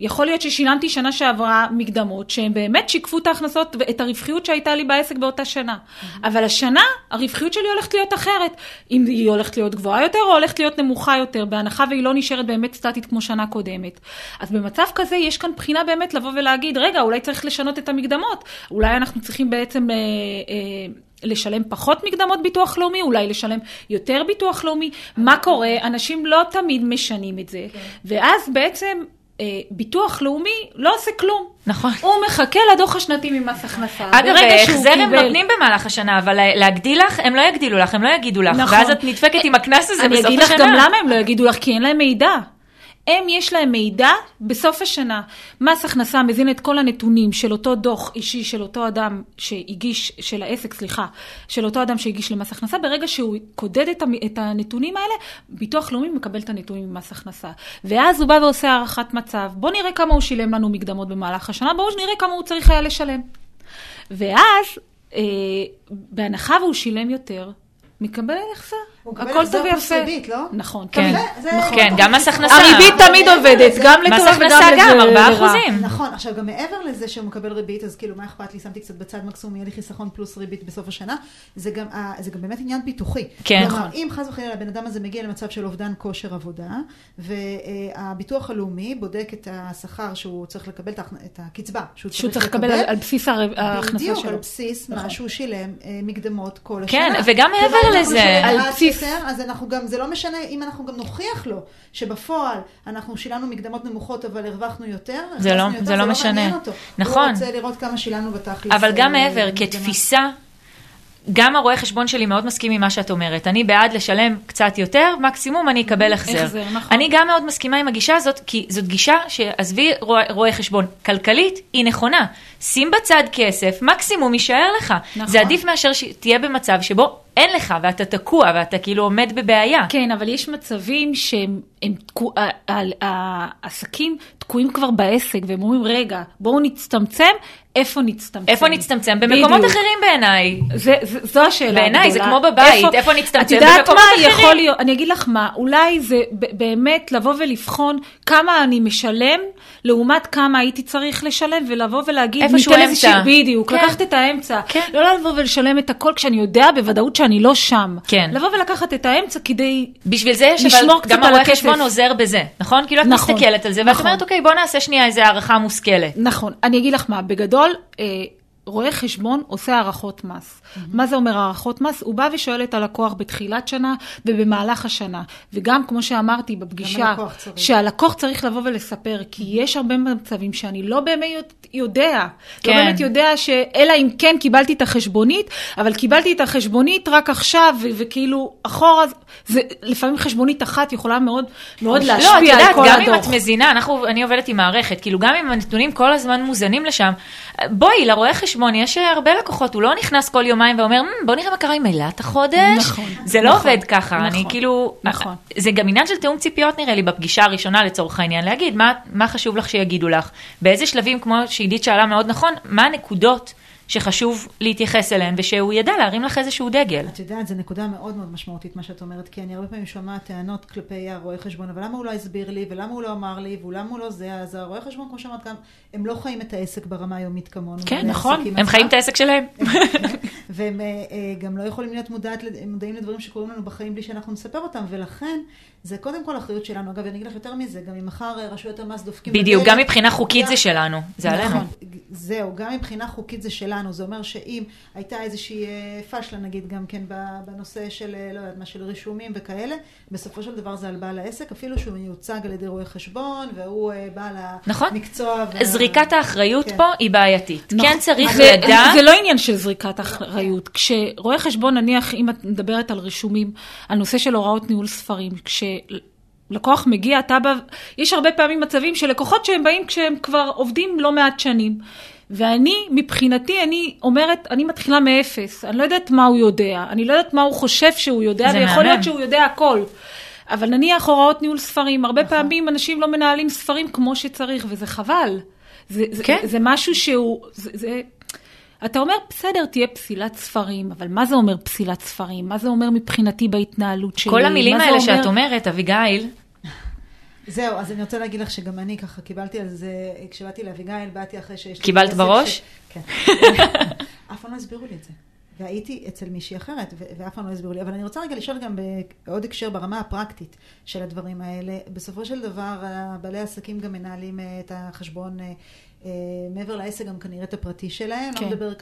יכול להיות ששילמתי שנה שעברה מקדמות, שהן באמת שיקפו את ההכנסות ואת הרווחיות שהייתה לי בעסק באותה שנה. אבל השנה, הרווחיות שלי הולכת להיות אחרת. אם היא הולכת להיות גבוהה יותר או הולכת להיות נמוכה יותר, בהנחה והיא לא נשארת באמת סטטית כמו שנה קודמת. אז במצב כזה יש כאן בחינה באמת לבוא ולהגיד, רגע, אולי צריך לשנות את המקדמות. אולי אנחנו צריכים בעצם... אה, אה, לשלם פחות מקדמות ביטוח לאומי, אולי לשלם יותר ביטוח לאומי. מה קורה? אנשים לא תמיד משנים את זה. כן. ואז בעצם ביטוח לאומי לא עושה כלום. נכון. הוא מחכה לדוח השנתי ממס הכנסה. אגב, שהוא החזר הם נותנים במהלך השנה, אבל להגדיל לך, הם לא יגדילו לך, הם לא יגידו לך. נכון. ואז את נדפקת עם הקנס הזה אני בסוף אגיד השנה. לך גם למה הם לא יגידו לך, כי אין להם מידע. הם, יש להם מידע בסוף השנה. מס הכנסה מזין את כל הנתונים של אותו דוח אישי של אותו אדם שהגיש, של העסק, סליחה, של אותו אדם שהגיש למס הכנסה, ברגע שהוא קודד את, את הנתונים האלה, ביטוח לאומי מקבל את הנתונים ממס הכנסה. ואז הוא בא ועושה הערכת מצב. בוא נראה כמה הוא שילם לנו מקדמות במהלך השנה, בואו נראה כמה הוא צריך היה לשלם. ואז, אה, בהנחה והוא שילם יותר, מקבל החזר. הכל טוב ויפה. ריבית, לא? נכון. כן. זה- כן, גם מס הכנסה. הריבית תמיד עובדת, גם מס לטובה הכנסה וגם גם, לרע. 4 אחוזים. נכון, עכשיו גם מעבר לזה שהוא מקבל ריבית, אז כאילו מה אכפת לי, שמתי קצת בצד מקסימום, יהיה לי חיסכון פלוס ריבית בסוף השנה, זה גם, ה- זה גם באמת עניין ביטוחי. כן. כלומר, נכון. אם חס וחלילה הבן אדם הזה מגיע למצב של אובדן כושר עבודה, והביטוח הלאומי בודק את השכר שהוא צריך לקבל, את הקצבה שהוא שהוא צריך לקבל על בסיס הר- ההכנסה בדיוק, שלו. על בסיס מה נכון. שהוא שילם אה, מקדמות כל השנה. כן, וגם מעבר כלומר, לזה, על בסיס- יותר, אז אנחנו גם, זה לא משנה אם אנחנו גם נוכיח לו שבפועל אנחנו שילמנו מקדמות נמוכות אבל הרווחנו יותר, זה לא- יותר, זה לא משנה. מעניין אותו. נכון. הוא רוצה לראות כמה שילמנו בתכלס. אבל גם אה, מעבר. כתפיסה, גם הרואה חשבון שלי מאוד מסכים עם מה שאת אומרת. אני בעד לשלם קצת יותר, מקסימום אני אקבל החזר. החזר, נכון. אני גם מאוד מסכימה עם הגישה הזאת, כי זאת גישה שעזבי רואה, רואה חשבון, כלכלית היא נכונה. שים בצד כסף, מקסימום יישאר לך. נכון. זה עדיף מאשר שתהיה במצב שבו אין לך ואתה תקוע ואתה כאילו עומד בבעיה. כן, אבל יש מצבים שהם הם תקוע, העסקים תקועים כבר בעסק, והם אומרים, רגע, בואו נצטמצם, איפה נצטמצם? איפה נצטמצם? במקומות בדיוק. אחרים בעיניי. זה, זה, זו השאלה בעיניי זה הגדולה. כמו בבית, איפה נצטמצם? את יודעת מה אחרים. יכול להיות, אני אגיד לך מה, אולי זה באמת לבוא ולבחון כמה אני משלם, לעומת כמה הייתי צריך לשלם, ולבוא ולהגיד, איפשהו אמצע. בדיוק, כן. לקחת את האמצע. כן. לא לבוא ולשלם את הכל כשאני יודע בוודאות שאני לא שם. כן. לבוא ולקחת את האמצע כדי... בשביל זה יש, אבל גם הרואה. חשבון עוזר בזה, נכון? כאילו את נכון, מסתכלת על זה, ואת נכון. אומרת, אוקיי, בוא נעשה שנייה איזה הערכה מושכלת. נכון, אני אגיד לך מה, בגדול, אה, רואה חשבון עושה הערכות מס. מה זה אומר הערכות מס? הוא בא ושואל את הלקוח בתחילת שנה ובמהלך השנה. וגם, כמו שאמרתי בפגישה, צריך. שהלקוח צריך לבוא ולספר, כי יש הרבה מצבים שאני לא באמת יודע. כן. לא באמת יודע ש... אלא אם כן קיבלתי את החשבונית, אבל קיבלתי את החשבונית רק עכשיו, ו- וכאילו אחורה, זה, לפעמים חשבונית אחת יכולה מאוד, מאוד לא, את להשפיע על יודעת, כל גם הדוח. אם את מזינה, אנחנו, אני עובדת עם מערכת, כאילו גם אם הנתונים כל הזמן מוזנים לשם, בואי, לרואה חשבון יש הרבה לקוחות, הוא לא נכנס כל יומיים ואומר, "מ, בוא נראה מה קרה עם אילת החודש. נכון, זה לא נכון, עובד ככה, אני נכון, כאילו, נכון. זה גם עניין של תיאום ציפיות נראה לי, בפגישה הראשונה לצורך העניין, להגיד מה, מה חשוב לך שיגידו לך, באיזה שלבים, כמו שעידית שאלה מאוד נכון, מה הנקודות שחשוב להתייחס אליהן, ושהוא ידע להרים לך איזשהו דגל. את יודעת, זו נקודה מאוד מאוד משמעותית מה שאת אומרת, כי אני הרבה פעמים שומעת טענות כלפי הרואה חשבון, אבל למה הוא לא הסביר לי, ולמה הוא לא אמר לי, ולמה הוא לא זה, אז הרואי חשבון, כמו שאמרת גם, הם לא חיים את העסק ברמה היומית כמונו. כן, נכון, הם עצמם. חיים את העסק שלהם. והם אה, אה, גם לא יכולים להיות מודעת, מודעים לדברים שקורים לנו בחיים בלי שאנחנו נספר אותם, ולכן זה קודם כל אחריות שלנו. אגב, אני אגיד לך יותר מזה, גם אם מחר אה, רשויות המס דופקים... בדיוק, בדלת, גם מבחינה חוקית זה שלנו, זה עלינו. נכון. זהו, גם מבחינה חוקית זה שלנו. זה אומר שאם הייתה איזושהי אה, פשלה, נגיד, גם כן ב- בנושא של, אה, לא יודעת מה, של רישומים וכאלה, בסופו של דבר זה על בעל העסק, אפילו שהוא מיוצג על ידי רואה חשבון, והוא אה, בעל נכון. המקצוע. וה- זריקת האחריות כן. פה היא בעייתית. נכון. כן צריך זה- לדעת, זה לא עניין של זריקת אחריות. כשרואה חשבון, נניח, אם את מדברת על רישומים, על נושא של הוראות ניהול ספרים, כשלקוח מגיע, אתה בא, יש הרבה פעמים מצבים של לקוחות שהם באים כשהם כבר עובדים לא מעט שנים. ואני, מבחינתי, אני אומרת, אני מתחילה מאפס. אני לא יודעת מה הוא יודע, אני לא יודעת מה הוא חושב שהוא יודע, זה ויכול מהמם. להיות שהוא יודע הכל. אבל נניח הוראות ניהול ספרים, הרבה פעמים אנשים לא מנהלים ספרים כמו שצריך, וזה חבל. זה, זה, כן. זה משהו שהוא, זה, זה, אתה אומר, בסדר, תהיה פסילת ספרים, אבל מה זה אומר פסילת ספרים? מה זה אומר מבחינתי בהתנהלות שלי? כל המילים זה האלה אומר- שאת אומרת, אביגיל, זהו, אז אני רוצה להגיד לך שגם אני ככה קיבלתי על זה, כשבאתי לאביגיל, באתי אחרי שיש לי... קיבלת בראש? ש- כן. אף פעם לא הסבירו לי את זה. והייתי אצל מישהי אחרת, ואף פעם לא הסבירו לי. אבל אני רוצה רגע לשאול גם בעוד הקשר ברמה הפרקטית של הדברים האלה. בסופו של דבר, בעלי העסקים גם מנהלים אה, את החשבון אה, אה, מעבר לעסק, גם כנראה את הפרטי שלהם. כן. לא מדבר,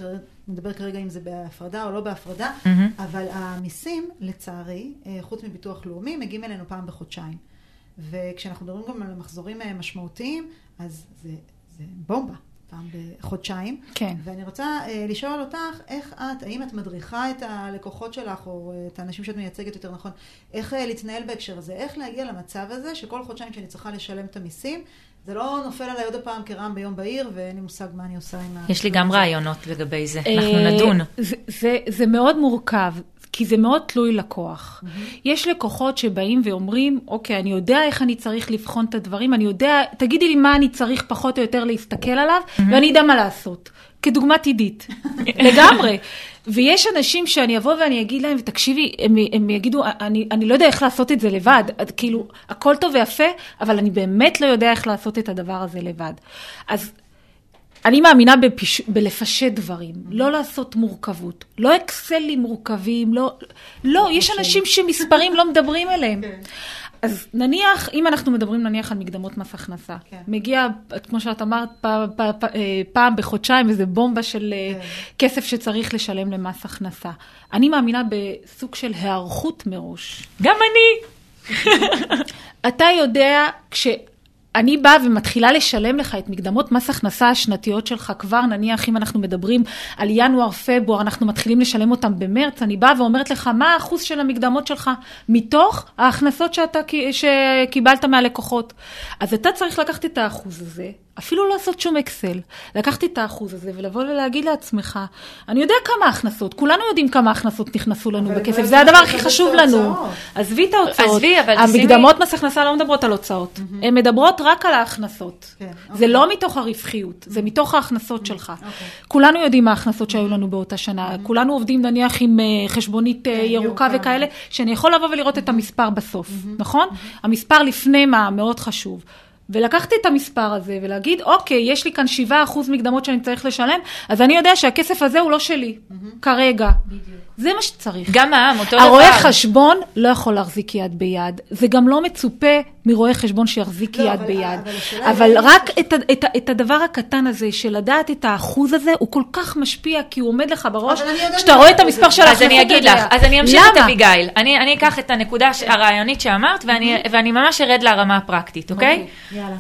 נדבר כרגע אם זה בהפרדה או לא בהפרדה, מהמם. אבל המיסים, לצערי, חוץ מביטוח לאומי, מגיעים אלינו פעם בחודשיים. וכשאנחנו מדברים גם על מחזורים אה, משמעותיים, אז זה, זה בומבה, פעם בחודשיים. כן. ואני רוצה אה, לשאול אותך, איך את, האם את מדריכה את הלקוחות שלך, או אה, את האנשים שאת מייצגת יותר נכון, איך אה, להתנהל בהקשר הזה? איך להגיע למצב הזה, שכל חודשיים שאני צריכה לשלם את המיסים, זה לא נופל עליי עוד פעם כרעם ביום בהיר, ואין לי מושג מה אני עושה עם ה... יש לי גם רעיונות לגבי זה, אנחנו אה, נדון. זה, זה, זה מאוד מורכב, כי זה מאוד תלוי לקוח. יש לקוחות שבאים ואומרים, אוקיי, אני יודע איך אני צריך לבחון את הדברים, אני יודע, תגידי לי מה אני צריך פחות או יותר להסתכל עליו, ואני אדע מה לעשות. כדוגמת עידית, לגמרי. ויש אנשים שאני אבוא ואני אגיד להם, ותקשיבי, הם, הם יגידו, אני, אני לא יודע איך לעשות את זה לבד. אז כאילו, הכל טוב ויפה, אבל אני באמת לא יודע איך לעשות את הדבר הזה לבד. אז אני מאמינה בפיש... בלפשט דברים, לא לעשות מורכבות. לא אקסלים מורכבים, לא... לא, יש אנשים שמספרים לא מדברים אליהם. כן. אז נניח, אם אנחנו מדברים נניח על מקדמות מס הכנסה, כן. מגיע, כמו שאת אמרת, פעם, פעם, פעם בחודשיים איזה בומבה של אה, כן. כסף שצריך לשלם למס הכנסה. אני מאמינה בסוג של היערכות מראש. גם אני. אתה יודע, כשאני באה ומתחילה לשלם לך את מקדמות מס הכנסה השנתיות שלך, כבר נניח אם אנחנו מדברים על ינואר, פברואר, אנחנו מתחילים לשלם אותם במרץ, אני באה ואומרת לך, מה האחוז של המקדמות שלך מתוך ההכנסות שאתה, שקיבלת מהלקוחות. אז אתה צריך לקחת את האחוז הזה, אפילו לא לעשות שום אקסל, לקחת את האחוז הזה ולבוא ולהגיד לעצמך, אני יודע כמה הכנסות, כולנו יודעים כמה הכנסות נכנסו לנו בכסף, לא זה הדבר הכי חשוב זה לנו. עזבי את ההוצאות, עזבי, אבל שימי- המקדמות מס הכנסה לא מדברות על הוצאות, הן מדברות רק על ההכנסות. כן, זה אוקיי. לא מתוך הרווחיות, זה מתוך ההכנסות שלך. כולנו יודעים מה ההכנסות שהיו לנו באותה שנה, כולנו עובדים נניח עם אה, חשבונית אה, ירוקה ירוקה. וכאלה, שאני יכול לבוא ולראות את המספר בסוף, נכון? המספר לפני מה מאוד חשוב. ולקחתי את המספר הזה ולהגיד, אוקיי, יש לי כאן 7% מקדמות שאני צריך לשלם, אז אני יודע שהכסף הזה הוא לא שלי, כרגע. זה מה שצריך. גם מע"מ, אותו דבר. הרואה חשבון לא יכול להחזיק יד ביד. זה גם לא מצופה מרואה חשבון שיחזיק לא, יד אבל- ביד. אבל אבל רק את, את, את הדבר הקטן הזה של לדעת את האחוז הזה, הוא כל כך משפיע, כי הוא עומד לך בראש, כשאתה מה רואה את המספר. של אז ההכנסות אני אגיד. לך, אז אני אמשיך את? אביגיל. אני אני אקח את הנקודה הרעיונית שאמרת, ואני ואני ממש ארד לרמה הפרקטית, אוקיי? יאללה.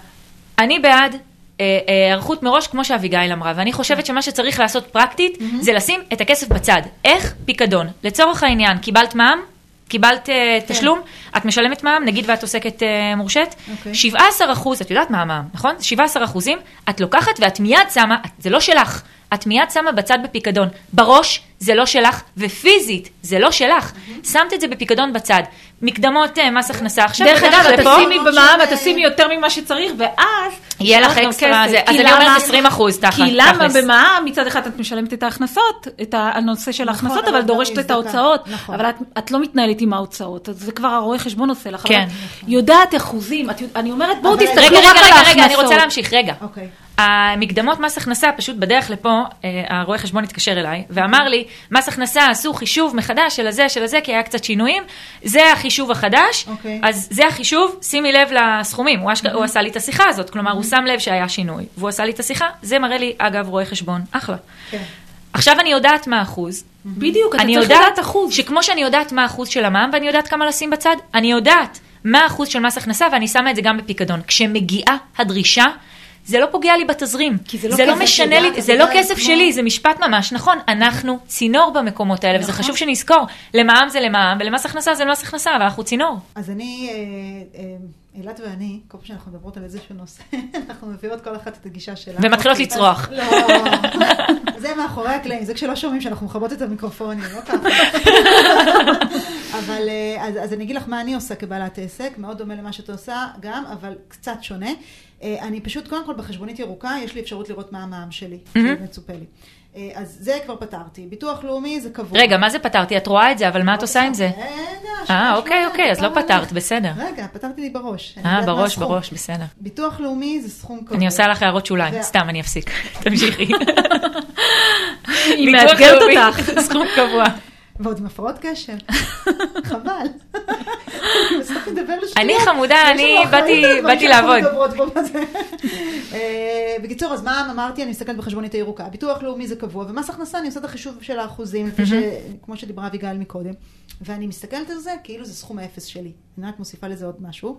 אני בעד היערכות מראש, כמו שאביגיל אמרה, ואני חושבת שמה שצריך לעשות פרקטית, זה לשים את הכסף בצד. איך? פיקדון. לצורך העניין, קיבלת מע"מ? קיבלת אה, תשלום, את משלמת מע"מ, נגיד ואת עוסקת אה, מורשית, אוקיי. 17 אחוז, את יודעת מה המע"מ, נכון? 17 אחוזים, את לוקחת ואת מיד שמה, את- זה לא שלך, את מיד שמה בצד בפיקדון. בראש זה לא שלך, ופיזית זה לא שלך. שמת את זה בפיקדון בצד. מקדמות אה, מס הכנסה, עכשיו דרך אגב, את תשימי במע"מ, את תשימי יותר ממה שצריך, ואז... יהיה לך אקסטרה. זה. אז אני אומרת למה? 20 אחוז, תכלס. כי למה. במע"מ מצד אחד את משלמת את ההכנסות, את הנושא של ההכנסות, אבל דורשת את. ההוצאות. נכון. אבל את- את לא מתנהלת עם ההוצאות, אז זה כבר הרואה חשבון עושה לך. כן. אבל את יודעת אחוזים, את אני אומרת, בואו תסתכלו רגע, רק רגע, על רגע, ההכנסות. רגע, אני רוצה להמשיך, רגע. אוקיי. המקדמות מס הכנסה, פשוט בדרך לפה, אה, הרואה חשבון התקשר אליי, ואמר לי, מס הכנסה עשו חישוב מחדש של הזה, של הזה, כי היה קצת שינויים, זה החישוב החדש, אוקיי. אז זה החישוב, שימי לב לסכומים, הוא, אשכ... הוא עשה לי את השיחה הזאת, כלומר, הוא שם לב שהיה שינוי, והוא עשה לי את השיחה, זה מראה לי, אגב, רואה חשבון, אחלה. כן. עכשיו אני יודעת מה האחוז, בדיוק, אתה צריך לדעת אחוז. שכמו שאני יודעת מה האחוז של המע"מ ואני יודעת כמה לשים בצד, אני יודעת מה האחוז של מס הכנסה ואני שמה את זה גם בפיקדון. כשמגיעה הדרישה, זה לא פוגע לי בתזרים. כי זה לא זה לא משנה לי, זה לא כסף כמו- שלי, זה משפט ממש נכון. אנחנו צינור במקומות האלה, וזה נכון. חשוב שנזכור. למע"מ זה למע"מ, ולמס הכנסה זה למס הכנסה, אבל אנחנו צינור. אז אני, אה, אה, אילת ואני, כל פעם שאנחנו מדברות על איזשהו נושא, אנחנו מביאות כל אחת את הגישה שלה. ומתחילות אוקיי, לצרוח. לא, זה מאחורי הקלעים, זה כשלא שומעים שאנחנו מכבות את המיקרופונים, לא ככה. אבל אה, אז, אז אני אגיד לך מה אני עושה כבעלת עסק, מאוד דומה למה שאת עושה גם, אבל קצת שונה. אה, אני פשוט, קודם כל בחשבונית ירוקה, יש לי אפשרות לראות מה המע"מ שלי, כאילו מצופה לי. אה, אז זה כבר פתרתי. ביטוח לאומי זה קבוע. רגע, מה זה פתרתי? את רואה את זה, אבל מה את עושה עם זה? רגע, אה, אוקיי, אוקיי, אז לא פתרת, בסדר. רגע, פתרתי לי בראש. אה, בראש. בראש, בסדר. ביטוח לאומי זה סכום קבוע. אני עושה לך הערות שוליים, סתם, אני אפסיק. תמשיכי. היא מאתגרת אותך. סכום קבוע. ועוד עם הפרעות קשר. חבל. אני בסוף מדבר לשטויות. אני חמודה, אני באתי- לעבוד. אה, בקיצור, אז מה אמרתי? אני מסתכלת בחשבונית הירוקה. ביטוח לאומי זה קבוע, ומס הכנסה, אני עושה את החישוב של האחוזים. כמו שדיברה אביגיל מקודם. ואני מסתכלת על זה כאילו זה סכום האפס שלי. אני רק מוסיפה לזה עוד משהו.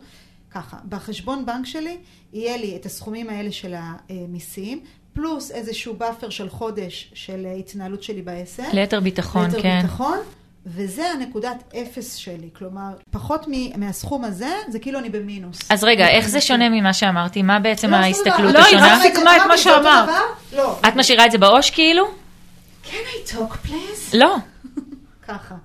ככה, בחשבון בנק שלי יהיה לי את הסכומים האלה של המיסים, פלוס איזשהו buffer של חודש של התנהלות שלי בעסק. ליתר ביטחון, ליתר כן. ביטחון, וזה הנקודת אפס שלי. כלומר, פחות מ- מהסכום הזה, זה כאילו אני במינוס. אז רגע, איך זה שונה ממה שאמרתי? מה בעצם לא, דבר. ההסתכלות לא, היא השונה? רק סיכמה את מה שאמרת. לא. את משאירה את זה בעו"ש כאילו? Can I talk please? לא. ככה.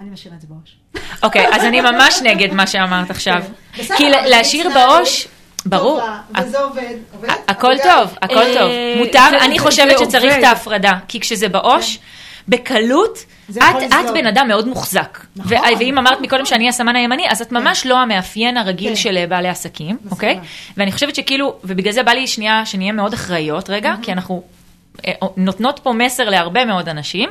אני משאירה את זה בראש. אוקיי, אז אני ממש נגד מה שאמרת עכשיו. כן. כי להשאיר בעו"ש, ברור. טובה, וזה עובד. עובד? הכל? טוב, הכל אה, טוב. מותר, אני חושבת שצריך. את ההפרדה. כי כשזה בעו"ש, בקלות, זה את את. בן אדם מאוד מוחזק. נכון, ואם אמרת נכון, מקודם. שאני הסמן הימני, אז את ממש לא המאפיין הרגיל כן. של אה, בעלי עסקים, אוקיי? ואני חושבת שכאילו, ובגלל זה בא לי שנייה שנהיה מאוד אחראיות רגע, כי אנחנו אה, נותנות פה מסר להרבה מאוד אנשים.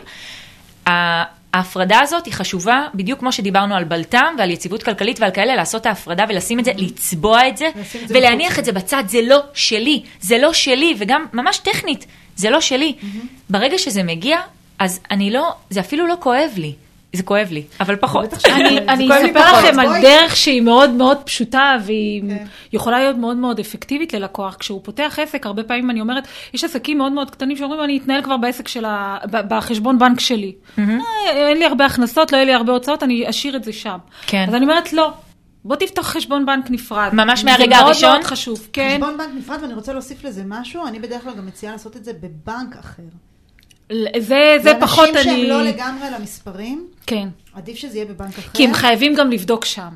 ההפרדה הזאת היא חשובה, בדיוק כמו שדיברנו על בלת"ם ועל יציבות כלכלית ועל כאלה, לעשות את ההפרדה ולשים את זה, לצבוע את זה, זה ולהניח מחוץ. את זה בצד, זה לא שלי, זה לא שלי, וגם ממש טכנית, זה לא שלי. ברגע שזה מגיע, אז אני לא, זה אפילו לא כואב לי, זה כואב לי, אבל פחות. אני, זה אספר. לכם על. דרך שהיא מאוד מאוד פשוטה והיא כן. יכולה להיות מאוד מאוד אפקטיבית ללקוח. כשהוא פותח עסק, הרבה פעמים אני אומרת, יש עסקים מאוד מאוד קטנים שאומרים, אני אתנהל כבר בעסק של ה... בחשבון בנק שלי. אה, אין לי הרבה הכנסות, לא יהיה לי הרבה הוצאות, אני אשאיר את זה שם. כן. אז אני אומרת, לא. בוא תפתח חשבון בנק נפרד. ממש מהרגע זה הראשון? מאוד מאוד חשוב, כן. חשבון בנק נפרד, ואני רוצה להוסיף לזה משהו, אני בדרך כלל גם מציעה לעשות את זה בבנק אחר. זה, זה פחות אני... לאנשים שהם לא לגמרי למספרים, כן. עדיף שזה יהיה בבנק אחר. כי הם חייבים גם לבדוק שם.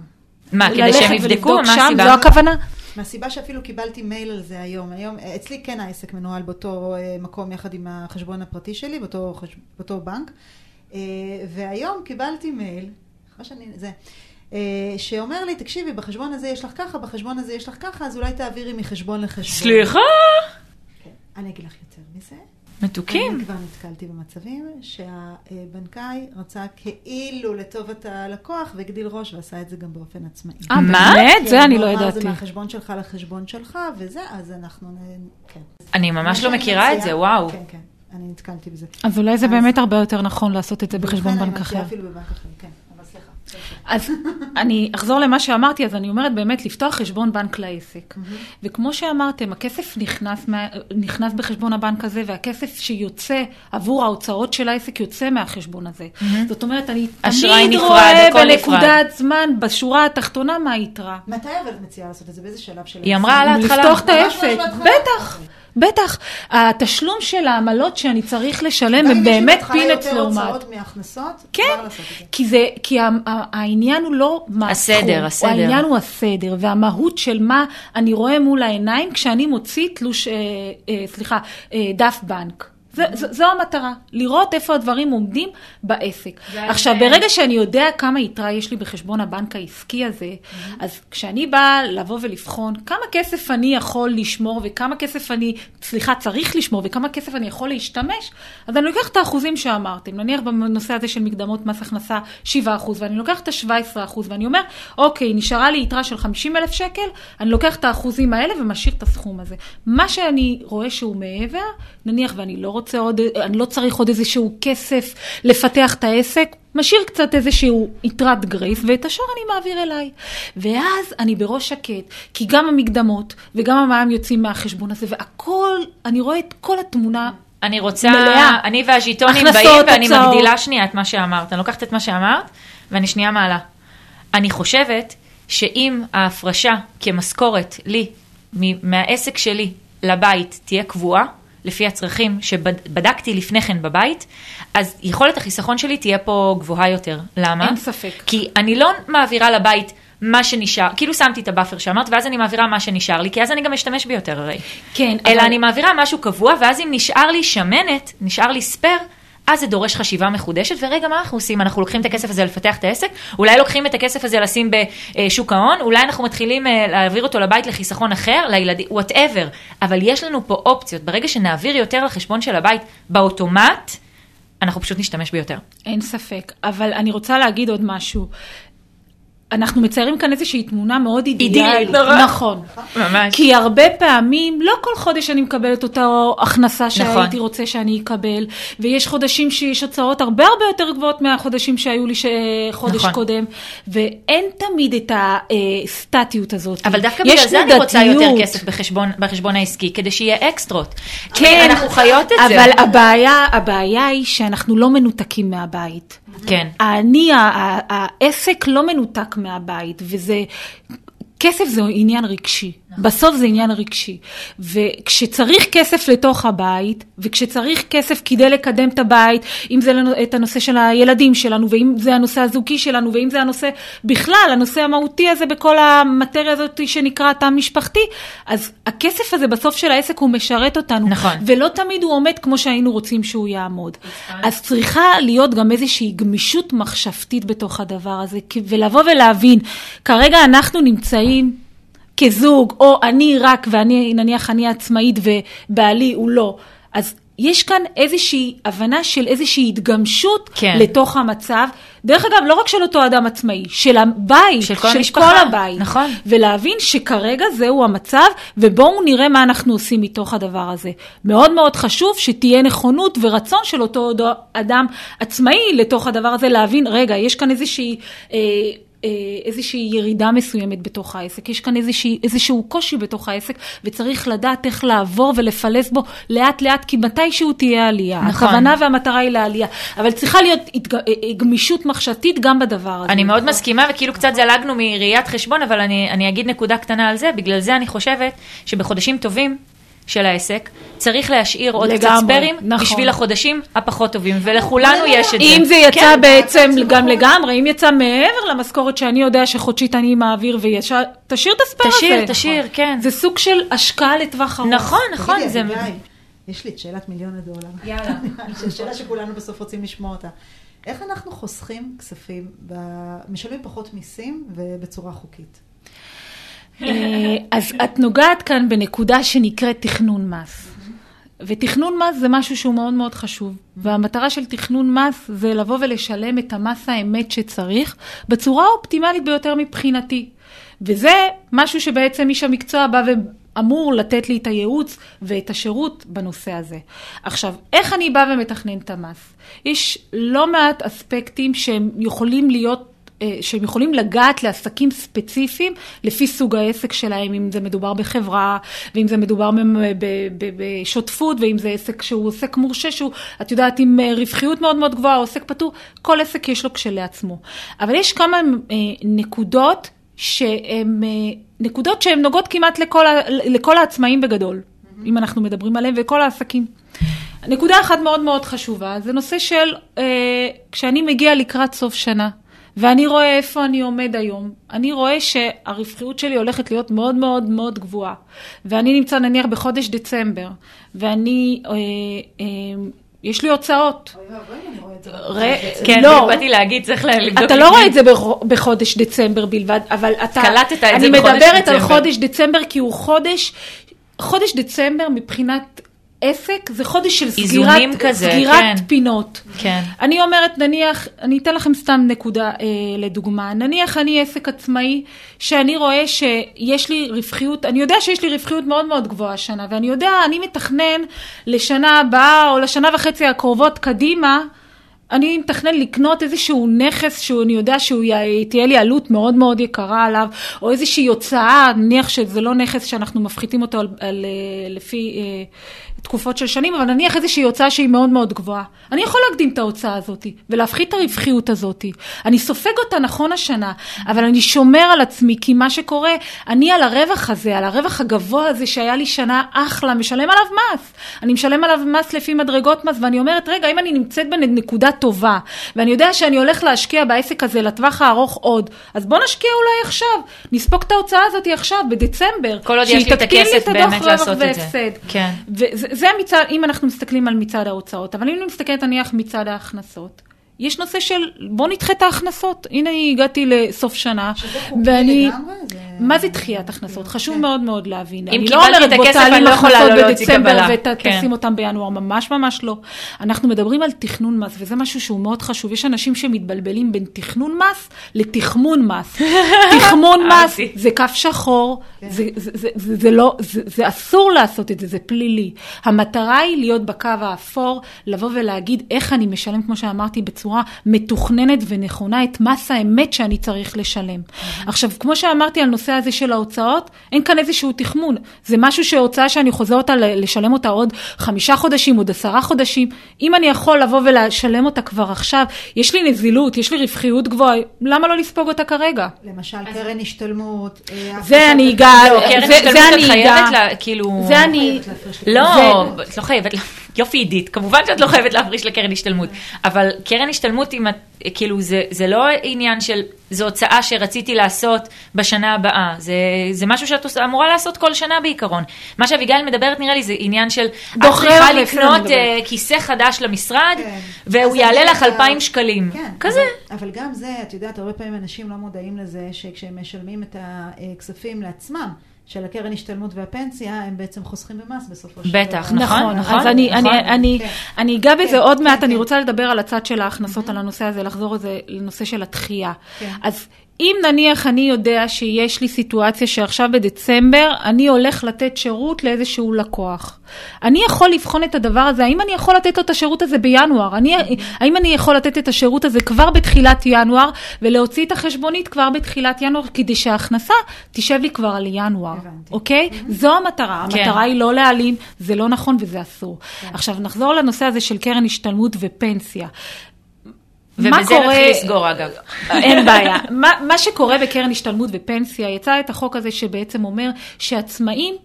מה, כדי שהם יבדקו? מה שם, הסיבה? זו הכוונה? מהסיבה שאפילו קיבלתי מייל על זה היום. היום, אצלי כן העסק מנוהל באותו אה, מקום יחד עם החשבון הפרטי שלי, באותו, חש... באותו בנק. אה, והיום קיבלתי מייל, אחרי שאני, זה, אה, שאומר לי, תקשיבי, בחשבון הזה יש לך ככה, בחשבון הזה יש לך ככה, אז אולי תעבירי מחשבון לחשבון. סליחה? כן. אני אגיד לך יותר מזה. מתוקים. אני כבר נתקלתי במצבים שהבנקאי רצה כאילו לטובת הלקוח והגדיל ראש ועשה את זה גם באופן עצמאי. אה, מה? באמת? כן, זה אני לא הוא אמר, ידעתי. זה מהחשבון שלך לחשבון שלך, וזה, אז אנחנו... כן. אני ממש לא מכירה את זה, וואו. כן, כן, אני נתקלתי בזה. אז אולי זה באמת הרבה יותר נכון לעשות את זה בחשבון בנק אני מציעה אחר. אפילו בבנק אחר, כן. אז אני אחזור למה שאמרתי, אז אני אומרת באמת לפתוח חשבון בנק לעסק. וכמו שאמרתם, הכסף נכנס, נכנס בחשבון הבנק הזה, והכסף שיוצא עבור ההוצאות של העסק יוצא מהחשבון הזה. זאת אומרת, אני תמיד נפרד, רואה. בנקודת זמן, בשורה התחתונה, מה היתרה. מתי אבל את מציעה לעשות את זה? באיזה שלב של... היא אמרה על? ההתחלה. לפתוח את העסק? בטח. בטח, התשלום של העמלות שאני צריך לשלם גם הם אם יש לי באמת בהתחלה פינץ יותר לעומת. הוצאות מהכנסות, כן. כי, זה, כי העניין הוא לא מה הסדר, הסדר. העניין הוא הסדר והמהות של מה אני רואה מול העיניים כשאני מוציא תלוש, אה, אה, סליחה, אה, דף בנק. זה, זו, זו המטרה, לראות איפה הדברים עומדים בעסק. עכשיו, ברגע שאני יודע כמה יתרה יש לי בחשבון הבנק העסקי הזה, אז כשאני באה לבוא ולבחון כמה כסף אני יכול לשמור וכמה כסף אני, סליחה, צריך לשמור וכמה כסף אני יכול להשתמש, אז אני לוקח את האחוזים שאמרתם, נניח בנושא הזה של מקדמות מס הכנסה 7%, ואני לוקח את ה-17% ואני אומר, אוקיי, נשארה לי יתרה של 50 אלף שקל, אני לוקח את האחוזים האלה ומשאיר את הסכום הזה. מה שאני רואה שהוא מעבר, נניח ואני לא רוצה עוד, אני לא צריך עוד איזשהו כסף לפתח את העסק, משאיר קצת איזשהו יתרת גרייס, ואת השאר אני מעביר אליי. ואז אני בראש שקט, כי גם המקדמות וגם המע"מ יוצאים מהחשבון הזה, והכל, אני רואה את כל התמונה. אני רוצה, מלאה. אני והז'יטונים באים ואני הוצאות. מגדילה שנייה את מה שאמרת. אני לוקחת את מה שאמרת ואני שנייה מעלה. אני חושבת שאם ההפרשה כמשכורת לי, מהעסק שלי לבית, תהיה קבועה, לפי הצרכים שבדקתי לפני כן בבית, אז יכולת החיסכון שלי תהיה פה גבוהה יותר. למה? אין ספק. כי אני לא מעבירה לבית מה שנשאר, כאילו שמתי את ה buffer שאמרת, ואז אני מעבירה מה שנשאר לי, כי אז אני גם אשתמש ביותר הרי. כן, אלא אבל- אני מעבירה משהו קבוע, ואז אם נשאר לי שמנת, נשאר לי spare, אז זה דורש חשיבה מחודשת, ורגע, מה אנחנו עושים? אנחנו לוקחים את הכסף הזה לפתח את העסק, אולי לוקחים את הכסף הזה לשים בשוק ההון, אולי אנחנו מתחילים אה, להעביר אותו לבית לחיסכון אחר, לילדים, whatever. אבל יש לנו פה אופציות, ברגע שנעביר יותר לחשבון של הבית באוטומט, אנחנו פשוט נשתמש ביותר. אין ספק, אבל אני רוצה להגיד עוד משהו. אנחנו מציירים כאן איזושהי תמונה מאוד אידיאלית. נכון. ממש. כי הרבה פעמים, לא כל חודש אני מקבלת אותה הכנסה שהייתי נכון. רוצה שאני אקבל, ויש חודשים שיש הוצאות הרבה הרבה יותר גבוהות מהחודשים שהיו לי ש... חודש נכון. קודם, ואין תמיד את הסטטיות הזאת. אבל דווקא בגלל זה אני רוצה יותר. כסף בחשבון, בחשבון העסקי, כדי שיהיה אקסטרות. כן, אנחנו חיות את זה. אבל הבעיה, הבעיה היא שאנחנו לא מנותקים מהבית. כן. אני, העסק לא מנותק מהבית, וזה... כסף זה עניין רגשי, בסוף זה עניין רגשי. וכשצריך כסף לתוך הבית, וכשצריך כסף כדי לקדם את הבית, אם זה את הנושא של הילדים שלנו, ואם זה הנושא הזוגי שלנו, ואם זה הנושא בכלל, הנושא המהותי הזה בכל המטריה הזאת שנקרא תא משפחתי, אז הכסף הזה בסוף של העסק הוא משרת אותנו. נכון. ולא תמיד הוא עומד כמו שהיינו רוצים שהוא יעמוד. אז צריכה להיות גם איזושהי גמישות מחשבתית בתוך הדבר הזה, ולבוא ולהבין, כרגע אנחנו נמצאים כזוג, או אני רק, ואני, נניח אני עצמאית ובעלי הוא לא, אז יש כאן איזושהי הבנה של איזושהי התגמשות כן. לתוך המצב. דרך אגב, לא רק של אותו אדם עצמאי, של הבית, של כל של המשפחה, כל הבית. נכון. ולהבין שכרגע זהו המצב, ובואו נראה מה אנחנו עושים מתוך הדבר הזה. מאוד מאוד חשוב שתהיה נכונות ורצון של אותו אדם עצמאי לתוך הדבר הזה, להבין, רגע, יש כאן איזושהי... אה, איזושהי ירידה מסוימת בתוך העסק, יש כאן איזושהי, איזשהו קושי בתוך העסק, וצריך לדעת איך לעבור ולפלס בו לאט לאט, כי מתישהו תהיה עלייה. נכון. הכוונה והמטרה היא לעלייה, אבל צריכה להיות התג... אה, אה, גמישות מחשבתית גם בדבר הזה. אני מאוד מסכימה, וכאילו קצת זלגנו מראיית חשבון, אבל אני, אני אגיד נקודה קטנה על זה, בגלל זה אני חושבת שבחודשים טובים של העסק, צריך להשאיר עוד קצת לגמרי, ספיירים, נכון. בשביל החודשים הפחות טובים, ולכולנו יש את זה. אם זה יצא כן. בעצם גם לגמרי, אם יצא מעבר למשכורת שאני יודע שחודשית אני מעביר וישר, תשאיר את הספייר הזה. תשאיר, תשאיר, כן. זה סוג של השקעה לטווח ארוך. נכון, נכון, תגידי, זה... יש לי את שאלת מיליון הדולר. יאללה. שאלה שכולנו בסוף רוצים לשמוע אותה. איך אנחנו חוסכים כספים, ב... משלמים פחות מיסים ובצורה חוקית? אה, אז את נוגעת כאן בנקודה שנקראת תכנון מס. ותכנון מס זה משהו שהוא מאוד מאוד חשוב. והמטרה של תכנון מס זה לבוא ולשלם את המס האמת שצריך בצורה האופטימלית ביותר מבחינתי. וזה משהו שבעצם איש המקצוע בא ואמור לתת לי את הייעוץ ואת השירות בנושא הזה. עכשיו, איך אני באה ומתכנן את המס? יש לא מעט אספקטים שהם יכולים להיות שהם יכולים לגעת לעסקים ספציפיים לפי סוג העסק שלהם, אם זה מדובר בחברה, ואם זה מדובר בשותפות, ואם זה עסק שהוא עוסק מורשה, שהוא, את יודעת, עם אה, רווחיות מאוד מאוד גבוהה, עוסק פטור, כל עסק יש לו כשלעצמו. אבל יש כמה אה, נקודות שהן אה, נקודות שהן נוגעות כמעט לכל, לכל העצמאים בגדול, אם אנחנו מדברים עליהם, וכל העסקים. נקודה אחת מאוד מאוד חשובה, זה נושא של אה, כשאני מגיע לקראת סוף שנה, ואני רואה איפה אני עומד היום, אני רואה שהרווחיות שלי הולכת להיות מאוד מאוד מאוד גבוהה, ואני נמצא נניח בחודש דצמבר, ואני, אה, אה, יש לי הוצאות. כן, לא, באתי להגיד, צריך לבדוק. אתה לא. רואה את זה בח- בחודש דצמבר בלבד, אבל אתה... קלטת את זה אני בחודש מדברת על דצמבר. חודש דצמבר כי הוא חודש, חודש דצמבר מבחינת עסק זה חודש של סגירת, כזה, סגירת כן. פינות. כן. אני אומרת, נניח, אני אתן לכם סתם נקודה אה, לדוגמה, נניח אני עסק עצמאי, שאני רואה שיש לי רווחיות, אני יודע שיש לי רווחיות מאוד מאוד גבוהה השנה, ואני יודע, אני מתכנן לשנה הבאה או לשנה וחצי הקרובות קדימה, אני מתכנן לקנות איזשהו נכס שאני יודע שהוא י- תהיה לי עלות מאוד מאוד יקרה עליו, או איזושהי הוצאה, נניח שזה לא נכס שאנחנו מפחיתים אותו על, על, אה, לפי אה, תקופות של שנים, אבל נניח איזושהי הוצאה שהיא מאוד מאוד גבוהה. אני יכול להקדים את ההוצאה הזאת ולהפחית את הרווחיות הזאת. אני סופג אותה נכון השנה, אבל אני שומר על עצמי, כי מה שקורה, אני על הרווח הזה, על הרווח הגבוה הזה שהיה לי שנה אחלה, משלם עליו מס. אני משלם עליו מס לפי מדרגות מס, ואני אומרת, רגע, אם אני נמצאת בנקודה טובה, ואני יודע שאני הולך להשקיע בעסק הזה לטווח הארוך עוד, אז בוא נשקיע אולי עכשיו. נספוג את ההוצאה הזאת עכשיו, בדצמבר. כל עוד יש לי את הכסף באמת לעשות את זה. כן. וזה זה המצד, אם אנחנו מסתכלים על מצד ההוצאות, אבל אם אני מסתכלת נניח מצד ההכנסות, יש נושא של בוא נדחה את ההכנסות. הנה הגעתי לסוף שנה, שזה חוקי ואני... לגמרי, זה- מה זה דחיית הכנסות? חשוב כן. מאוד מאוד להבין. אני לא קיבלתי את הכסף, אני לא יכולה הכנסות לא להוציא בדצמבר קבלה. ותשים כן. אותם בינואר, ממש ממש לא. אנחנו מדברים על תכנון מס, וזה משהו שהוא מאוד חשוב. יש אנשים שמתבלבלים בין תכנון מס לתחמון מס. תחמון מס. זה כף שחור, כן. לא, זה אסור לעשות את זה, זה פלילי. המטרה היא להיות בקו האפור, לבוא ולהגיד איך אני משלם, כמו שאמרתי, בצורה מתוכננת ונכונה, את מס האמת שאני צריך לשלם. עכשיו, כמו שאמרתי על נושא הזה של ההוצאות, אין כאן איזשהו תחמון. זה משהו שהוצאה שאני חוזר אותה, לשלם אותה עוד חמישה חודשים, עוד עשרה חודשים. אם אני יכול לבוא ולשלם אותה כבר עכשיו, יש לי נזילות, יש לי רווחיות גבוהה, למה לא לספוג אותה כרגע? למשל, קרן השתלמות. אה, זה אני. אגע- לא, זה- קרן השתלמות אני את חייבת לה, כאילו... זה אני... לא, את לא חייבת, יופי עידית, כמובן שאת לא חייבת להפריש לקרן השתלמות, אבל קרן השתלמות, אם את, כאילו, זה, זה לא עניין של, זו הוצאה שרציתי לעשות בשנה הבאה, זה, זה משהו שאת עושה- אמורה לעשות כל שנה בעיקרון. מה שאביגיל מדברת נראה לי זה עניין של, את צריכה לקנות. אה, כיסא חדש למשרד, כן. והוא יעלה לך יודעת- 2,000 שקלים, כן, כזה. אבל, אבל גם זה, את יודעת, הרבה פעמים אנשים לא מודעים לזה שכשהם משלמים את הכספים לעצמם, של הקרן השתלמות והפנסיה, הם בעצם חוסכים במס בסופו של דבר. בטח, נכון, נכון, אז אני, נכון. אני, אני, כן. אני אגע בזה כן, עוד כן, מעט, אני כן. רוצה לדבר על הצד של ההכנסות, על הנושא הזה, לחזור לזה, לנושא של הדחייה. כן. אז אם נניח אני יודע שיש לי סיטואציה שעכשיו בדצמבר, אני הולך לתת שירות לאיזשהו לקוח. אני יכול לבחון את הדבר הזה, האם אני יכול לתת לו את השירות הזה בינואר? אני, האם אני יכול לתת את השירות הזה כבר בתחילת ינואר, ולהוציא את החשבונית כבר בתחילת ינואר, כדי שההכנסה תשב לי כבר על ינואר, הבנתי. אוקיי? זו המטרה. כן. המטרה היא לא להעלים, זה לא נכון וזה אסור. עכשיו נחזור לנושא הזה של קרן השתלמות ופנסיה. ובזה קורה- נתחיל לסגור אגב. אין בעיה. מה, מה שקורה בקרן השתלמות ופנסיה, יצא את החוק הזה שבעצם אומר שעצמאים,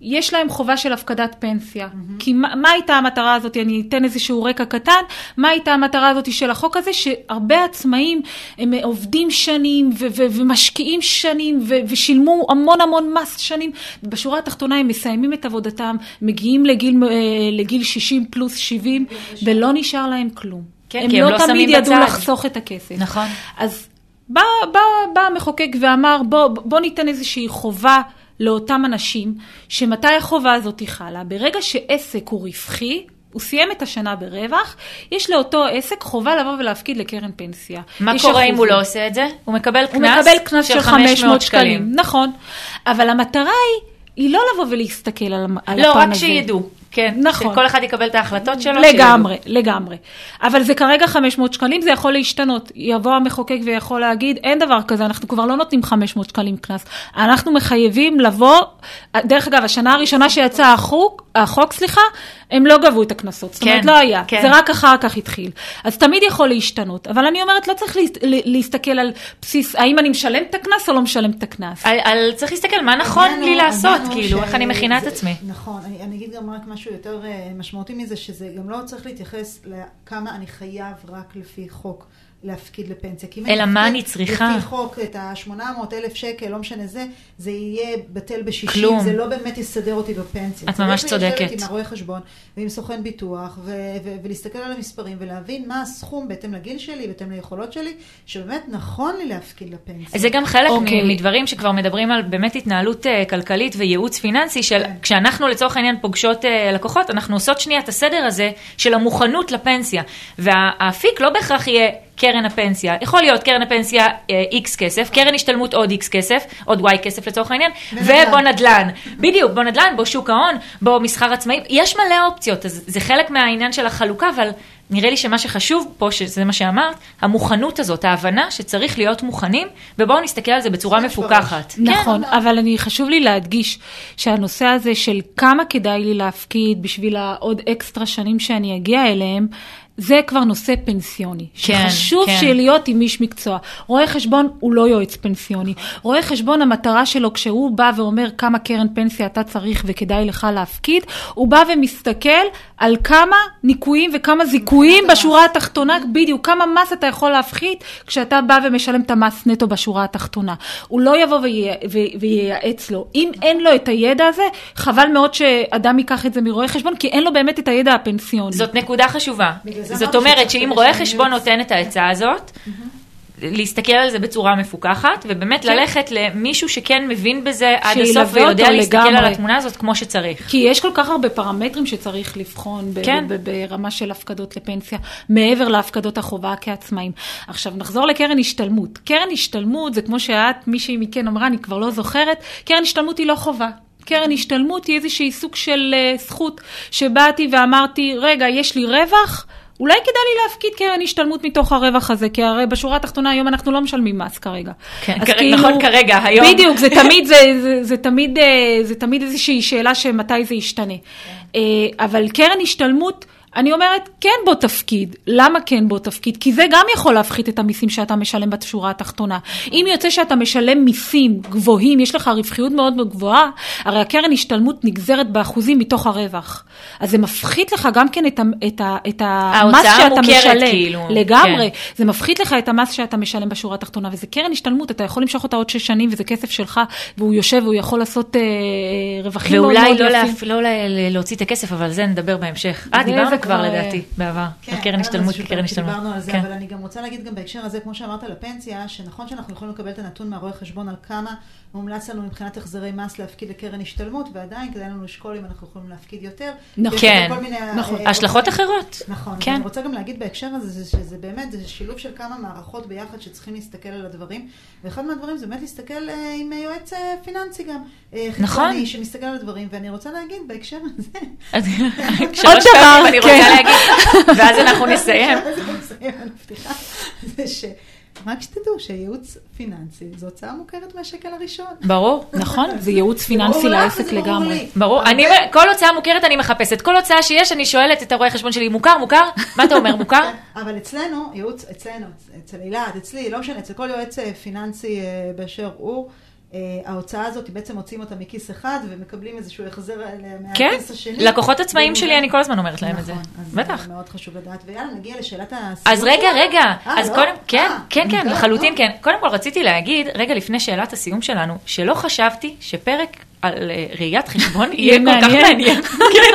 יש להם חובה של הפקדת פנסיה. כי מה, מה הייתה המטרה הזאת? אני אתן איזשהו רקע קטן. מה הייתה המטרה הזאת של החוק הזה? שהרבה עצמאים הם עובדים שנים ו- ו- ומשקיעים שנים ו- ושילמו המון המון מס שנים. בשורה התחתונה הם מסיימים את עבודתם, מגיעים לגיל, אה, לגיל 60 פלוס 70, ולא נשאר להם כלום. כן, הם כי הם לא לא תמיד ידעו בצד. לחסוך את הכסף. נכון. אז בא, בא, בא המחוקק ואמר, בוא, בוא ניתן איזושהי חובה לאותם אנשים, שמתי החובה הזאת חלה? ברגע שעסק הוא רווחי, הוא סיים את השנה ברווח, יש לאותו עסק חובה לבוא ולהפקיד לקרן פנסיה. מה קורה אם הוא. לא עושה את זה? הוא מקבל הוא קנס מקבל קנס של 500 שקלים. שקלים. נכון. אבל המטרה היא, היא לא לבוא ולהסתכל על, המ- על לא, הפן רק הזה. שידעו. כן, נכון. שכל אחד יקבל את ההחלטות שלו. לגמרי, לגמרי. אבל זה כרגע 500 שקלים, זה יכול להשתנות. יבוא המחוקק ויכול להגיד, אין דבר כזה, אנחנו כבר לא נותנים 500 שקלים קנס. אנחנו מחייבים לבוא, דרך אגב, השנה הראשונה שיצא החוק, החוק, סליחה, הם לא גבו את הקנסות. זאת אומרת, כן, לא היה. כן. זה רק אחר כך התחיל. אז תמיד יכול להשתנות. אבל אני אומרת, לא צריך להסת- להסתכל על בסיס, האם אני משלם את הקנס או לא משלם את הקנס. על, על, צריך להסתכל מה נכון לי הוא- לעשות, הוא כאילו, איך אני מכינה את עצמי. נכון, אני, אני אגיד גם רק משהו יותר אה, משמעותי מזה, שזה גם לא צריך להתייחס לכמה אני חייב רק לפי חוק להפקיד לפנסיה. כי אם אלא אני מה אני צריכה. לפי חוק את ה-800 אלף שקל, לא משנה זה, זה יהיה בטל בשישים, כלום. זה לא באמת יסדר אותי בפנסיה. את ממש צריך צודקת. לשבת עם הרואה חשבון ועם סוכן ביטוח, ו- ו- ולהסתכל על המספרים ולהבין מה הסכום בהתאם לגיל שלי, בהתאם ליכולות שלי, שבאמת נכון לי להפקיד לפנסיה. זה גם חלק אוקיי. okay. מדברים שכבר מדברים על באמת התנהלות uh, כלכלית וייעוץ פיננסי, של כן. כשאנחנו לצורך העניין פוגשות uh, לקוחות, אנחנו עושות שנייה את הסדר הזה של המוכנות לפנסיה. והאפיק לא בהכרח יהיה קרן הפנסיה, יכול להיות קרן הפנסיה איקס uh, כסף, קרן השתלמות עוד איקס כסף, עוד וואי כסף לצורך העניין, ונדל"ן. ובוא נדל"ן. בדיוק, בוא נדל"ן, בוא שוק ההון, בוא מסחר עצמאי, יש מלא אופציות, אז זה חלק מהעניין של החלוקה, אבל נראה לי שמה שחשוב פה, שזה מה שאמרת, המוכנות הזאת, ההבנה שצריך להיות מוכנים, ובואו נסתכל על זה בצורה. מפוקחת. נכון, כן. אבל אני, חשוב לי להדגיש שהנושא הזה של כמה כדאי לי להפקיד בשביל העוד אקסטרה שנים שאני אגיע אליהם, זה כבר נושא פנסיוני. כן, שחשוב כן. להיות עם איש מקצוע. רואה חשבון הוא לא יועץ פנסיוני. רואה חשבון, המטרה שלו, כשהוא בא ואומר כמה קרן פנסיה אתה צריך וכדאי לך להפקיד, הוא בא ומסתכל על כמה ניכויים וכמה זיכויים בשורה התחתונה, בדיוק, כמה מס אתה יכול להפחית כשאתה בא ומשלם את המס נטו בשורה התחתונה. הוא לא יבוא וייעץ לו. אם אין לו את הידע הזה, חבל מאוד שאדם ייקח את זה מרואה חשבון, כי אין לו באמת את הידע הפנסיוני. זאת נקודה חשובה. בגלל זאת אומרת שאם רואה חשבון נותן את העצה הזאת, להסתכל על זה בצורה מפוקחת, ובאמת כן. ללכת למישהו שכן מבין בזה עד הסוף ויודע להסתכל לגמרי. על התמונה הזאת כמו שצריך. כי יש כל כך הרבה פרמטרים שצריך לבחון ב- כן. ב- ב- ברמה של הפקדות לפנסיה, מעבר להפקדות החובה כעצמאים. עכשיו, נחזור לקרן השתלמות. קרן השתלמות זה כמו שאת, מישהי מכן אמרה, אני כבר לא זוכרת, קרן השתלמות היא לא חובה. קרן השתלמות היא איזושהי סוג של uh, זכות, שבאתי ואמרתי, רגע, יש לי רווח, אולי כדאי לי להפקיד קרן השתלמות מתוך הרווח הזה, כי הרי בשורה התחתונה היום אנחנו לא משלמים מס כרגע. כן, אז כרגע- נכון, כרגע, היום. בדיוק, זה תמיד, זה, זה, זה, תמיד, אה, זה תמיד איזושהי שאלה שמתי זה ישתנה. אה, אבל קרן השתלמות, אני אומרת, כן בוא תפקיד. למה כן בוא תפקיד? כי זה גם יכול להפחית את המיסים שאתה משלם בשורה התחתונה. אם יוצא שאתה משלם מיסים גבוהים, יש לך רווחיות מאוד מאוד גבוהה, הרי הקרן השתלמות נגזרת באחוזים מתוך הרווח. אז זה מפחית לך גם כן את, ה, את, ה, את המס ההוצאה שאתה המוכרת, משלם. כאילו. לגמרי. כן. זה מפחית לך את המס שאתה משלם בשורה התחתונה, וזה קרן השתלמות, אתה יכול למשוך אותה עוד שש שנים, וזה כסף שלך, והוא יושב והוא יכול לעשות אה, רווחים מאוד ואולי מאוד לא, יפים. להפ... לא לה- להוציא את הכסף, אבל זה נדבר בהמשך. אה, דיברנו כבר כבר, לדעתי, בעבר, כן, על היה קרן לנו השתלמות כקרן פרק השתלמות. שדיברנו על זה, כן. אבל אני גם רוצה להגיד גם בהקשר הזה, כמו שאמרת לפנסיה, שנכון שאנחנו יכולים לקבל את הנתון מהרואה חשבון על כמה מומלץ לנו מבחינת החזרי מס להפקיד לקרן השתלמות, ועדיין כדאי לנו לשקול אם אנחנו יכולים להפקיד יותר. נכון. כן, נכון. אה, השלכות אחרות. נכון, כן. אני רוצה גם להגיד בהקשר הזה, זה שזה באמת, זה שילוב של כמה מערכות ביחד שצריכים להסתכל על הדברים, ואחד מהדברים זה באמת להסתכל אה, עם יועץ אה, פיננסי גם. נכון. חיצוני שמסתכל על הדברים, ואני רוצה להגיד בהקשר הזה, עוד דבר, פעמים אני רוצה כן. להגיד, ואז אנחנו נסיים. זה ש... רק שתדעו שייעוץ פיננסי זו הוצאה מוכרת מהשקל הראשון. ברור. נכון, זה ייעוץ פיננסי לעסק לגמרי. ברור, אני, כל הוצאה מוכרת אני מחפשת, כל הוצאה שיש אני שואלת את הרואה חשבון שלי, מוכר, מוכר? מה אתה אומר, מוכר? אבל אצלנו, ייעוץ, אצלנו, אצל אילת, אצלי, לא משנה, אצל כל יועץ אה, פיננסי אה, באשר הוא, ההוצאה הזאת, בעצם מוציאים אותה מכיס אחד ומקבלים איזשהו החזר כן, מהכיס השני. לקוחות עצמאים ומובן- שלי, אני כל הזמן אומרת להם את זה. נכון, אז בטח. זה מאוד חשוב לדעת. ויאללה, נגיע לשאלת הסיום. אז רגע, רגע, אה, אז לא? קודם, כן, אה, כן, כן, טוב, לחלוטין. כן. קודם כל רציתי להגיד, רגע לפני שאלת הסיום שלנו, שלא חשבתי שפרק על אה, ראיית חשבון יהיה כל כך מעניין. כן.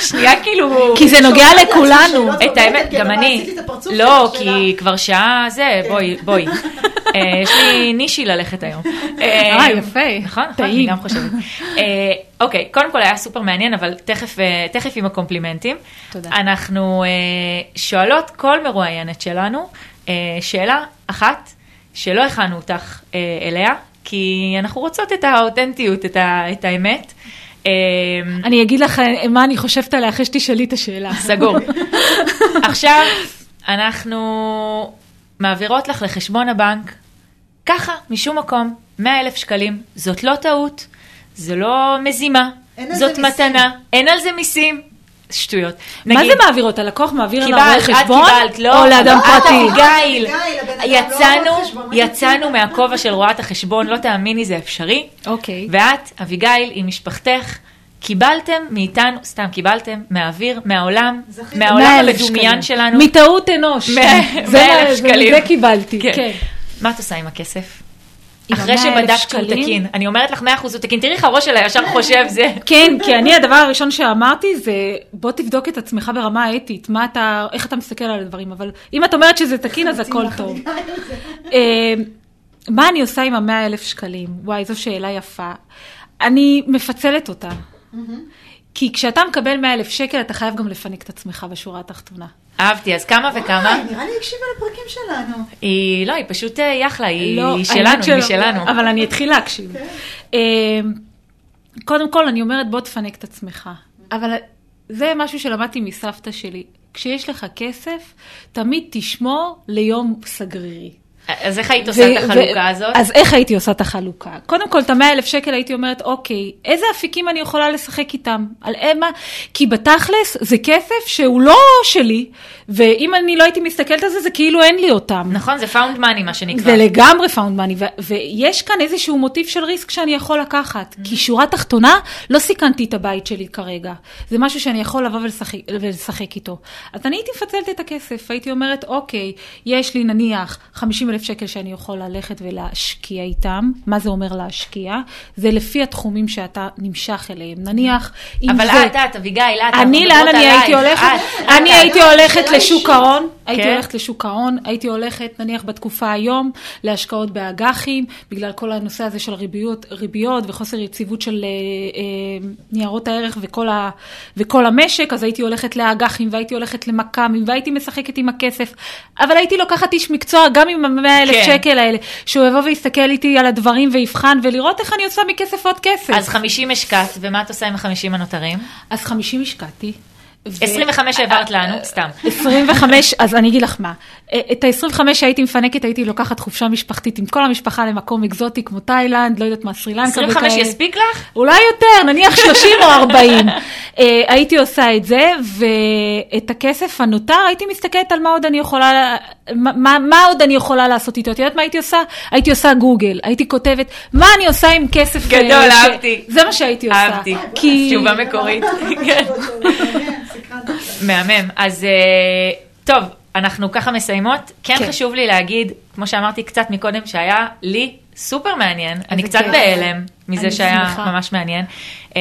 שנייה, כאילו... כי זה נוגע לכולנו. את האמת, כי גם אני. לא, כי. כבר שעה זה, בואי, בואי. אה, יש לי נישי ללכת היום. אה, יפה. נכון, נכון, אני. גם חושבת. אה, אוקיי, קודם כל היה סופר מעניין, אבל תכף, אה, עם הקומפלימנטים. תודה. אנחנו אה, שואלות כל מרואיינת שלנו אה, שאלה אחת, שלא הכנו אותך אה, אליה, כי אנחנו רוצות את האותנטיות, את ה- את האמת. אה, אני אגיד לך אה, מה אני חושבת עליה אחרי שתשאלי את השאלה. סגור. עכשיו, אנחנו מעבירות לך לחשבון הבנק, ככה, משום מקום, 100 אלף שקלים. זאת לא טעות, זה לא מזימה, זאת זה מיסים. מתנה, אין על זה מיסים. שטויות. מה נגיד, זה מעבירות? הלקוח מעביר לרואה קיבלת, את חשבון? קיבלת, לא, או לאדם את פרטי? אביגיל. אביגיל, הבן אדם לא יצאנו, חשבון. יצאנו מהכובע של רואת החשבון, לא תאמיני, זה אפשרי. אוקיי. ואת, אביגיל, עם משפחתך, קיבלתם מאיתנו, סתם קיבלתם, מהאוויר, מהעולם. מהעולם 100,000 המדומיין. שלנו. מטעות אנוש. מאה- זה מאה מה- אלף זה- שקלים. זה קיבלתי, כן. מה את עושה עם הכסף? אחרי ה- 100,000 שבדקת שהוא? תקין. אני אומרת לך 100% הוא תקין, תראי איך הראש שלה ישר חושב זה. כן, כי אני, הדבר הראשון שאמרתי זה, בוא תבדוק את עצמך ברמה האתית, מה אתה, איך אתה מסתכל על הדברים, אבל אם את אומרת שזה תקין, אז הכל טוב. אה, מה אני עושה עם המאה אלף שקלים? וואי, זו שאלה יפה. אני מפצלת אותה. כי כשאתה מקבל 100 אלף שקל, אתה חייב גם לפנק את עצמך בשורה התחתונה. אהבתי, אז כמה וכמה? וואי, נראה לי הקשיבה לפרקים שלנו. היא, לא, היא פשוט אה, יחלה, היא לא, שלנו, היא שלא, שלנו. אבל אני אתחיל להקשיב. אה, קודם כל, אני אומרת, בוא תפנק את עצמך. אבל זה משהו שלמדתי מסבתא שלי. כשיש לך כסף, תמיד תשמור ליום סגרירי. אז איך היית עושה את החלוקה הזאת? אז איך הייתי עושה את החלוקה? קודם כל, את המאה אלף שקל הייתי אומרת, אוקיי, איזה אפיקים אני יכולה לשחק איתם? על מה? כי בתכלס זה כסף שהוא לא שלי, ואם אני לא הייתי מסתכלת על זה, זה כאילו אין לי אותם. נכון, זה found money, מה שנקרא. זה לגמרי found money, ויש כאן איזשהו מוטיב של risk שאני יכול לקחת. כי שורה תחתונה, לא סיכנתי את הבית שלי כרגע. זה משהו שאני יכול לבוא ולשחק, ולשחק איתו. אז אני הייתי מפצלת את הכסף, הייתי אומרת, אוקיי, יש לי נניח 50 אלף שקל שאני יכול ללכת ולהשקיע איתם. מה זה אומר להשקיע? זה לפי התחומים שאתה נמשך אליהם. נניח, אם אבל זה... אבל את, את, אביגיל, את, אני, לאן אני הייתי הולכת? אני הייתי הולכת לשוק ההון. הייתי כן. הולכת לשוק ההון, הייתי הולכת נניח בתקופה היום להשקעות באג"חים, בגלל כל הנושא הזה של ריביות, ריביות וחוסר יציבות של אה, אה, ניירות הערך וכל, ה, וכל המשק, אז הייתי הולכת לאג"חים והייתי הולכת למכ"מים והייתי משחקת עם הכסף, אבל הייתי לוקחת איש מקצוע גם עם המאה אלף כן. שקל האלה, שהוא יבוא ויסתכל איתי על הדברים ויבחן ולראות איך אני עושה מכסף עוד כסף. אז 50 השקעת, ומה את עושה עם ה-50 הנותרים? אז 50 השקעתי. 25 העברת לנו, סתם. 25, אז אני אגיד לך מה. את ה-25 שהייתי מפנקת, הייתי לוקחת חופשה משפחתית עם כל המשפחה למקום אקזוטי כמו תאילנד, לא יודעת מה, סרילנקה. 25 יספיק לך? אולי יותר, נניח 30 או 40. אה, הייתי עושה את זה, ואת הכסף הנותר, הייתי מסתכלת על מה עוד אני יכולה, מה, מה עוד אני יכולה לעשות איתו. את יודעת מה הייתי עושה? הייתי עושה גוגל, הייתי כותבת, מה אני עושה עם כסף... גדול, אהבתי. זה מה שהייתי עושה. אהבתי. תשובה מקורית. מהמם. אז אה, טוב, אנחנו ככה מסיימות. כן, כן חשוב לי להגיד, כמו שאמרתי קצת מקודם, שהיה לי סופר מעניין. אני קצת בהלם מזה שהיה שמחה. ממש מעניין. Uh,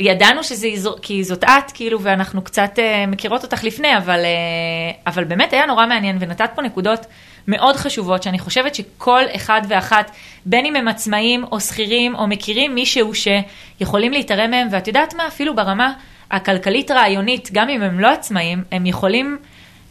ידענו שזה כי זאת את, כאילו, ואנחנו קצת uh, מכירות אותך לפני, אבל, אבל באמת היה נורא מעניין, ונתת פה נקודות מאוד חשובות, שאני חושבת שכל אחד ואחת, בין אם הם עצמאים או שכירים, או מכירים מישהו שיכולים להתערם מהם, ואת יודעת מה, אפילו ברמה הכלכלית-רעיונית, גם אם הם לא עצמאים, הם יכולים...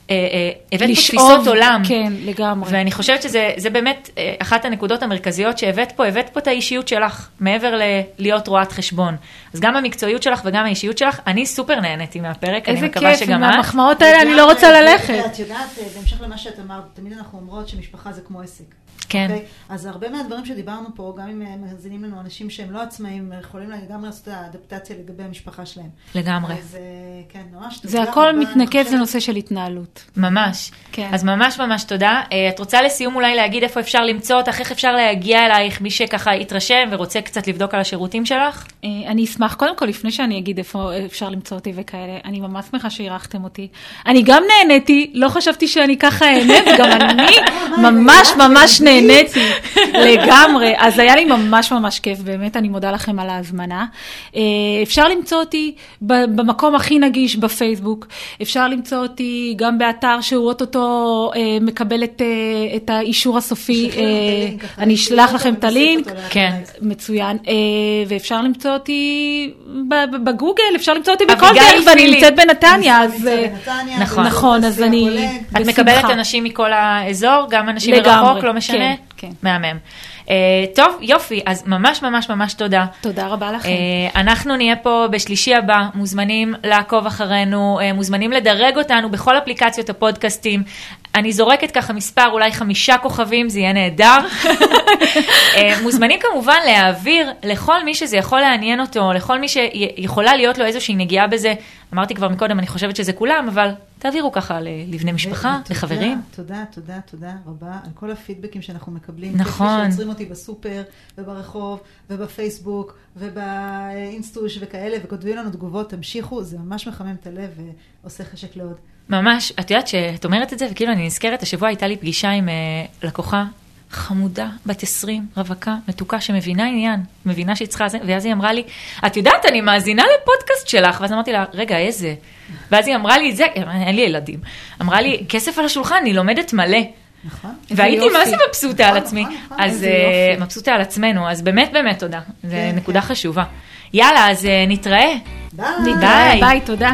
אה, אה, הבאת פה תפיסות עולם. כן, לגמרי. ואני חושבת שזה באמת אה, אחת הנקודות המרכזיות שהבאת פה, הבאת פה את האישיות שלך, מעבר ללהיות רואת חשבון. אז גם המקצועיות שלך וגם האישיות שלך, אני סופר נהניתי מהפרק, אני מקווה שגם את. איזה כיף, עם המחמאות האלה אני לא רוצה ללכת. את יודעת, בהמשך למה שאת אמרת, תמיד אנחנו אומרות שמשפחה זה כמו עסק. כן. Okay? אוקיי? אז הרבה מהדברים שדיברנו פה, גם אם מאזינים לנו אנשים שהם לא עצמאים, יכולים לגמרי לעשות את האדפטציה לגבי המשפחה שלהם. לגמרי. אז כן, ממש זה הכל מתנקז לנושא של התנהלות. ממש. כן. אז ממש ממש תודה. אה, את רוצה לסיום אולי להגיד איפה אפשר למצוא אותך, איך אפשר להגיע אלייך, מי שככה יתרשם ורוצה קצת לבדוק על השירותים שלך? אה, אני אשמח, קודם כל, לפני שאני אגיד איפה אפשר למצוא אותי וכאלה, אני ממש שמחה שאירחתם אותי. אני גם נהניתי, לא חשבתי שאני ככה אהנה, וגם אני ממש ממש נהניתי לגמרי. אז היה לי ממש ממש כיף, באמת, אני מודה לכם על ההזמנה. אה, אפשר למצוא אותי במקום הכי נגיש בפייסבוק, אפשר למצוא אותי גם באתר שהוא אוטוטו אה, מקבל את, אה, את האישור הסופי. אני אשלח לכם את הלינק. כן. מצוין. ואפשר למצוא אותי בגוגל, אפשר למצוא אותי בכל דרך, ואני נמצאת בנתניה, אז... נכון, נכון, אז אני. את מקבלת אנשים מכל האזור, גם אנשים מרחוק, לא משנה? כן, כן. מהמם. Uh, טוב, יופי, אז ממש ממש ממש תודה. תודה רבה לכם. Uh, אנחנו נהיה פה בשלישי הבא, מוזמנים לעקוב אחרינו, uh, מוזמנים לדרג אותנו בכל אפליקציות הפודקאסטים. אני זורקת ככה מספר, אולי חמישה כוכבים, זה יהיה נהדר. מוזמנים כמובן להעביר לכל מי שזה יכול לעניין אותו, לכל מי שיכולה להיות לו איזושהי נגיעה בזה. אמרתי כבר מקודם, אני חושבת שזה כולם, אבל תעבירו ככה לבני משפחה, לחברים. תודה, תודה, תודה רבה על כל הפידבקים שאנחנו מקבלים. נכון. שעוצרים אותי בסופר, וברחוב, ובפייסבוק, ובאינסטוש וכאלה, וכותבים לנו תגובות, תמשיכו, זה ממש מחמם את הלב ועושה חשק לעוד. ממש, את יודעת שאת אומרת את זה, וכאילו אני נזכרת, השבוע הייתה לי פגישה עם uh, לקוחה חמודה, בת 20, רווקה, מתוקה, שמבינה עניין, מבינה שהיא צריכה זה, ואז היא אמרה לי, את יודעת, אני מאזינה לפודקאסט שלך, ואז אמרתי לה, רגע, איזה? ואז היא אמרה לי את זה, אין לי ילדים, אמרה לי, כסף על השולחן, אני לומדת מלא. נכון. והייתי מה זה מבסוטה על נכון, עצמי. נכון, נכון. אז אה, מבסוטה על עצמנו, אז באמת באמת תודה, זו כן, נקודה כן. חשובה. יאללה, אז אה, נתראה. ביי. ביי, תודה.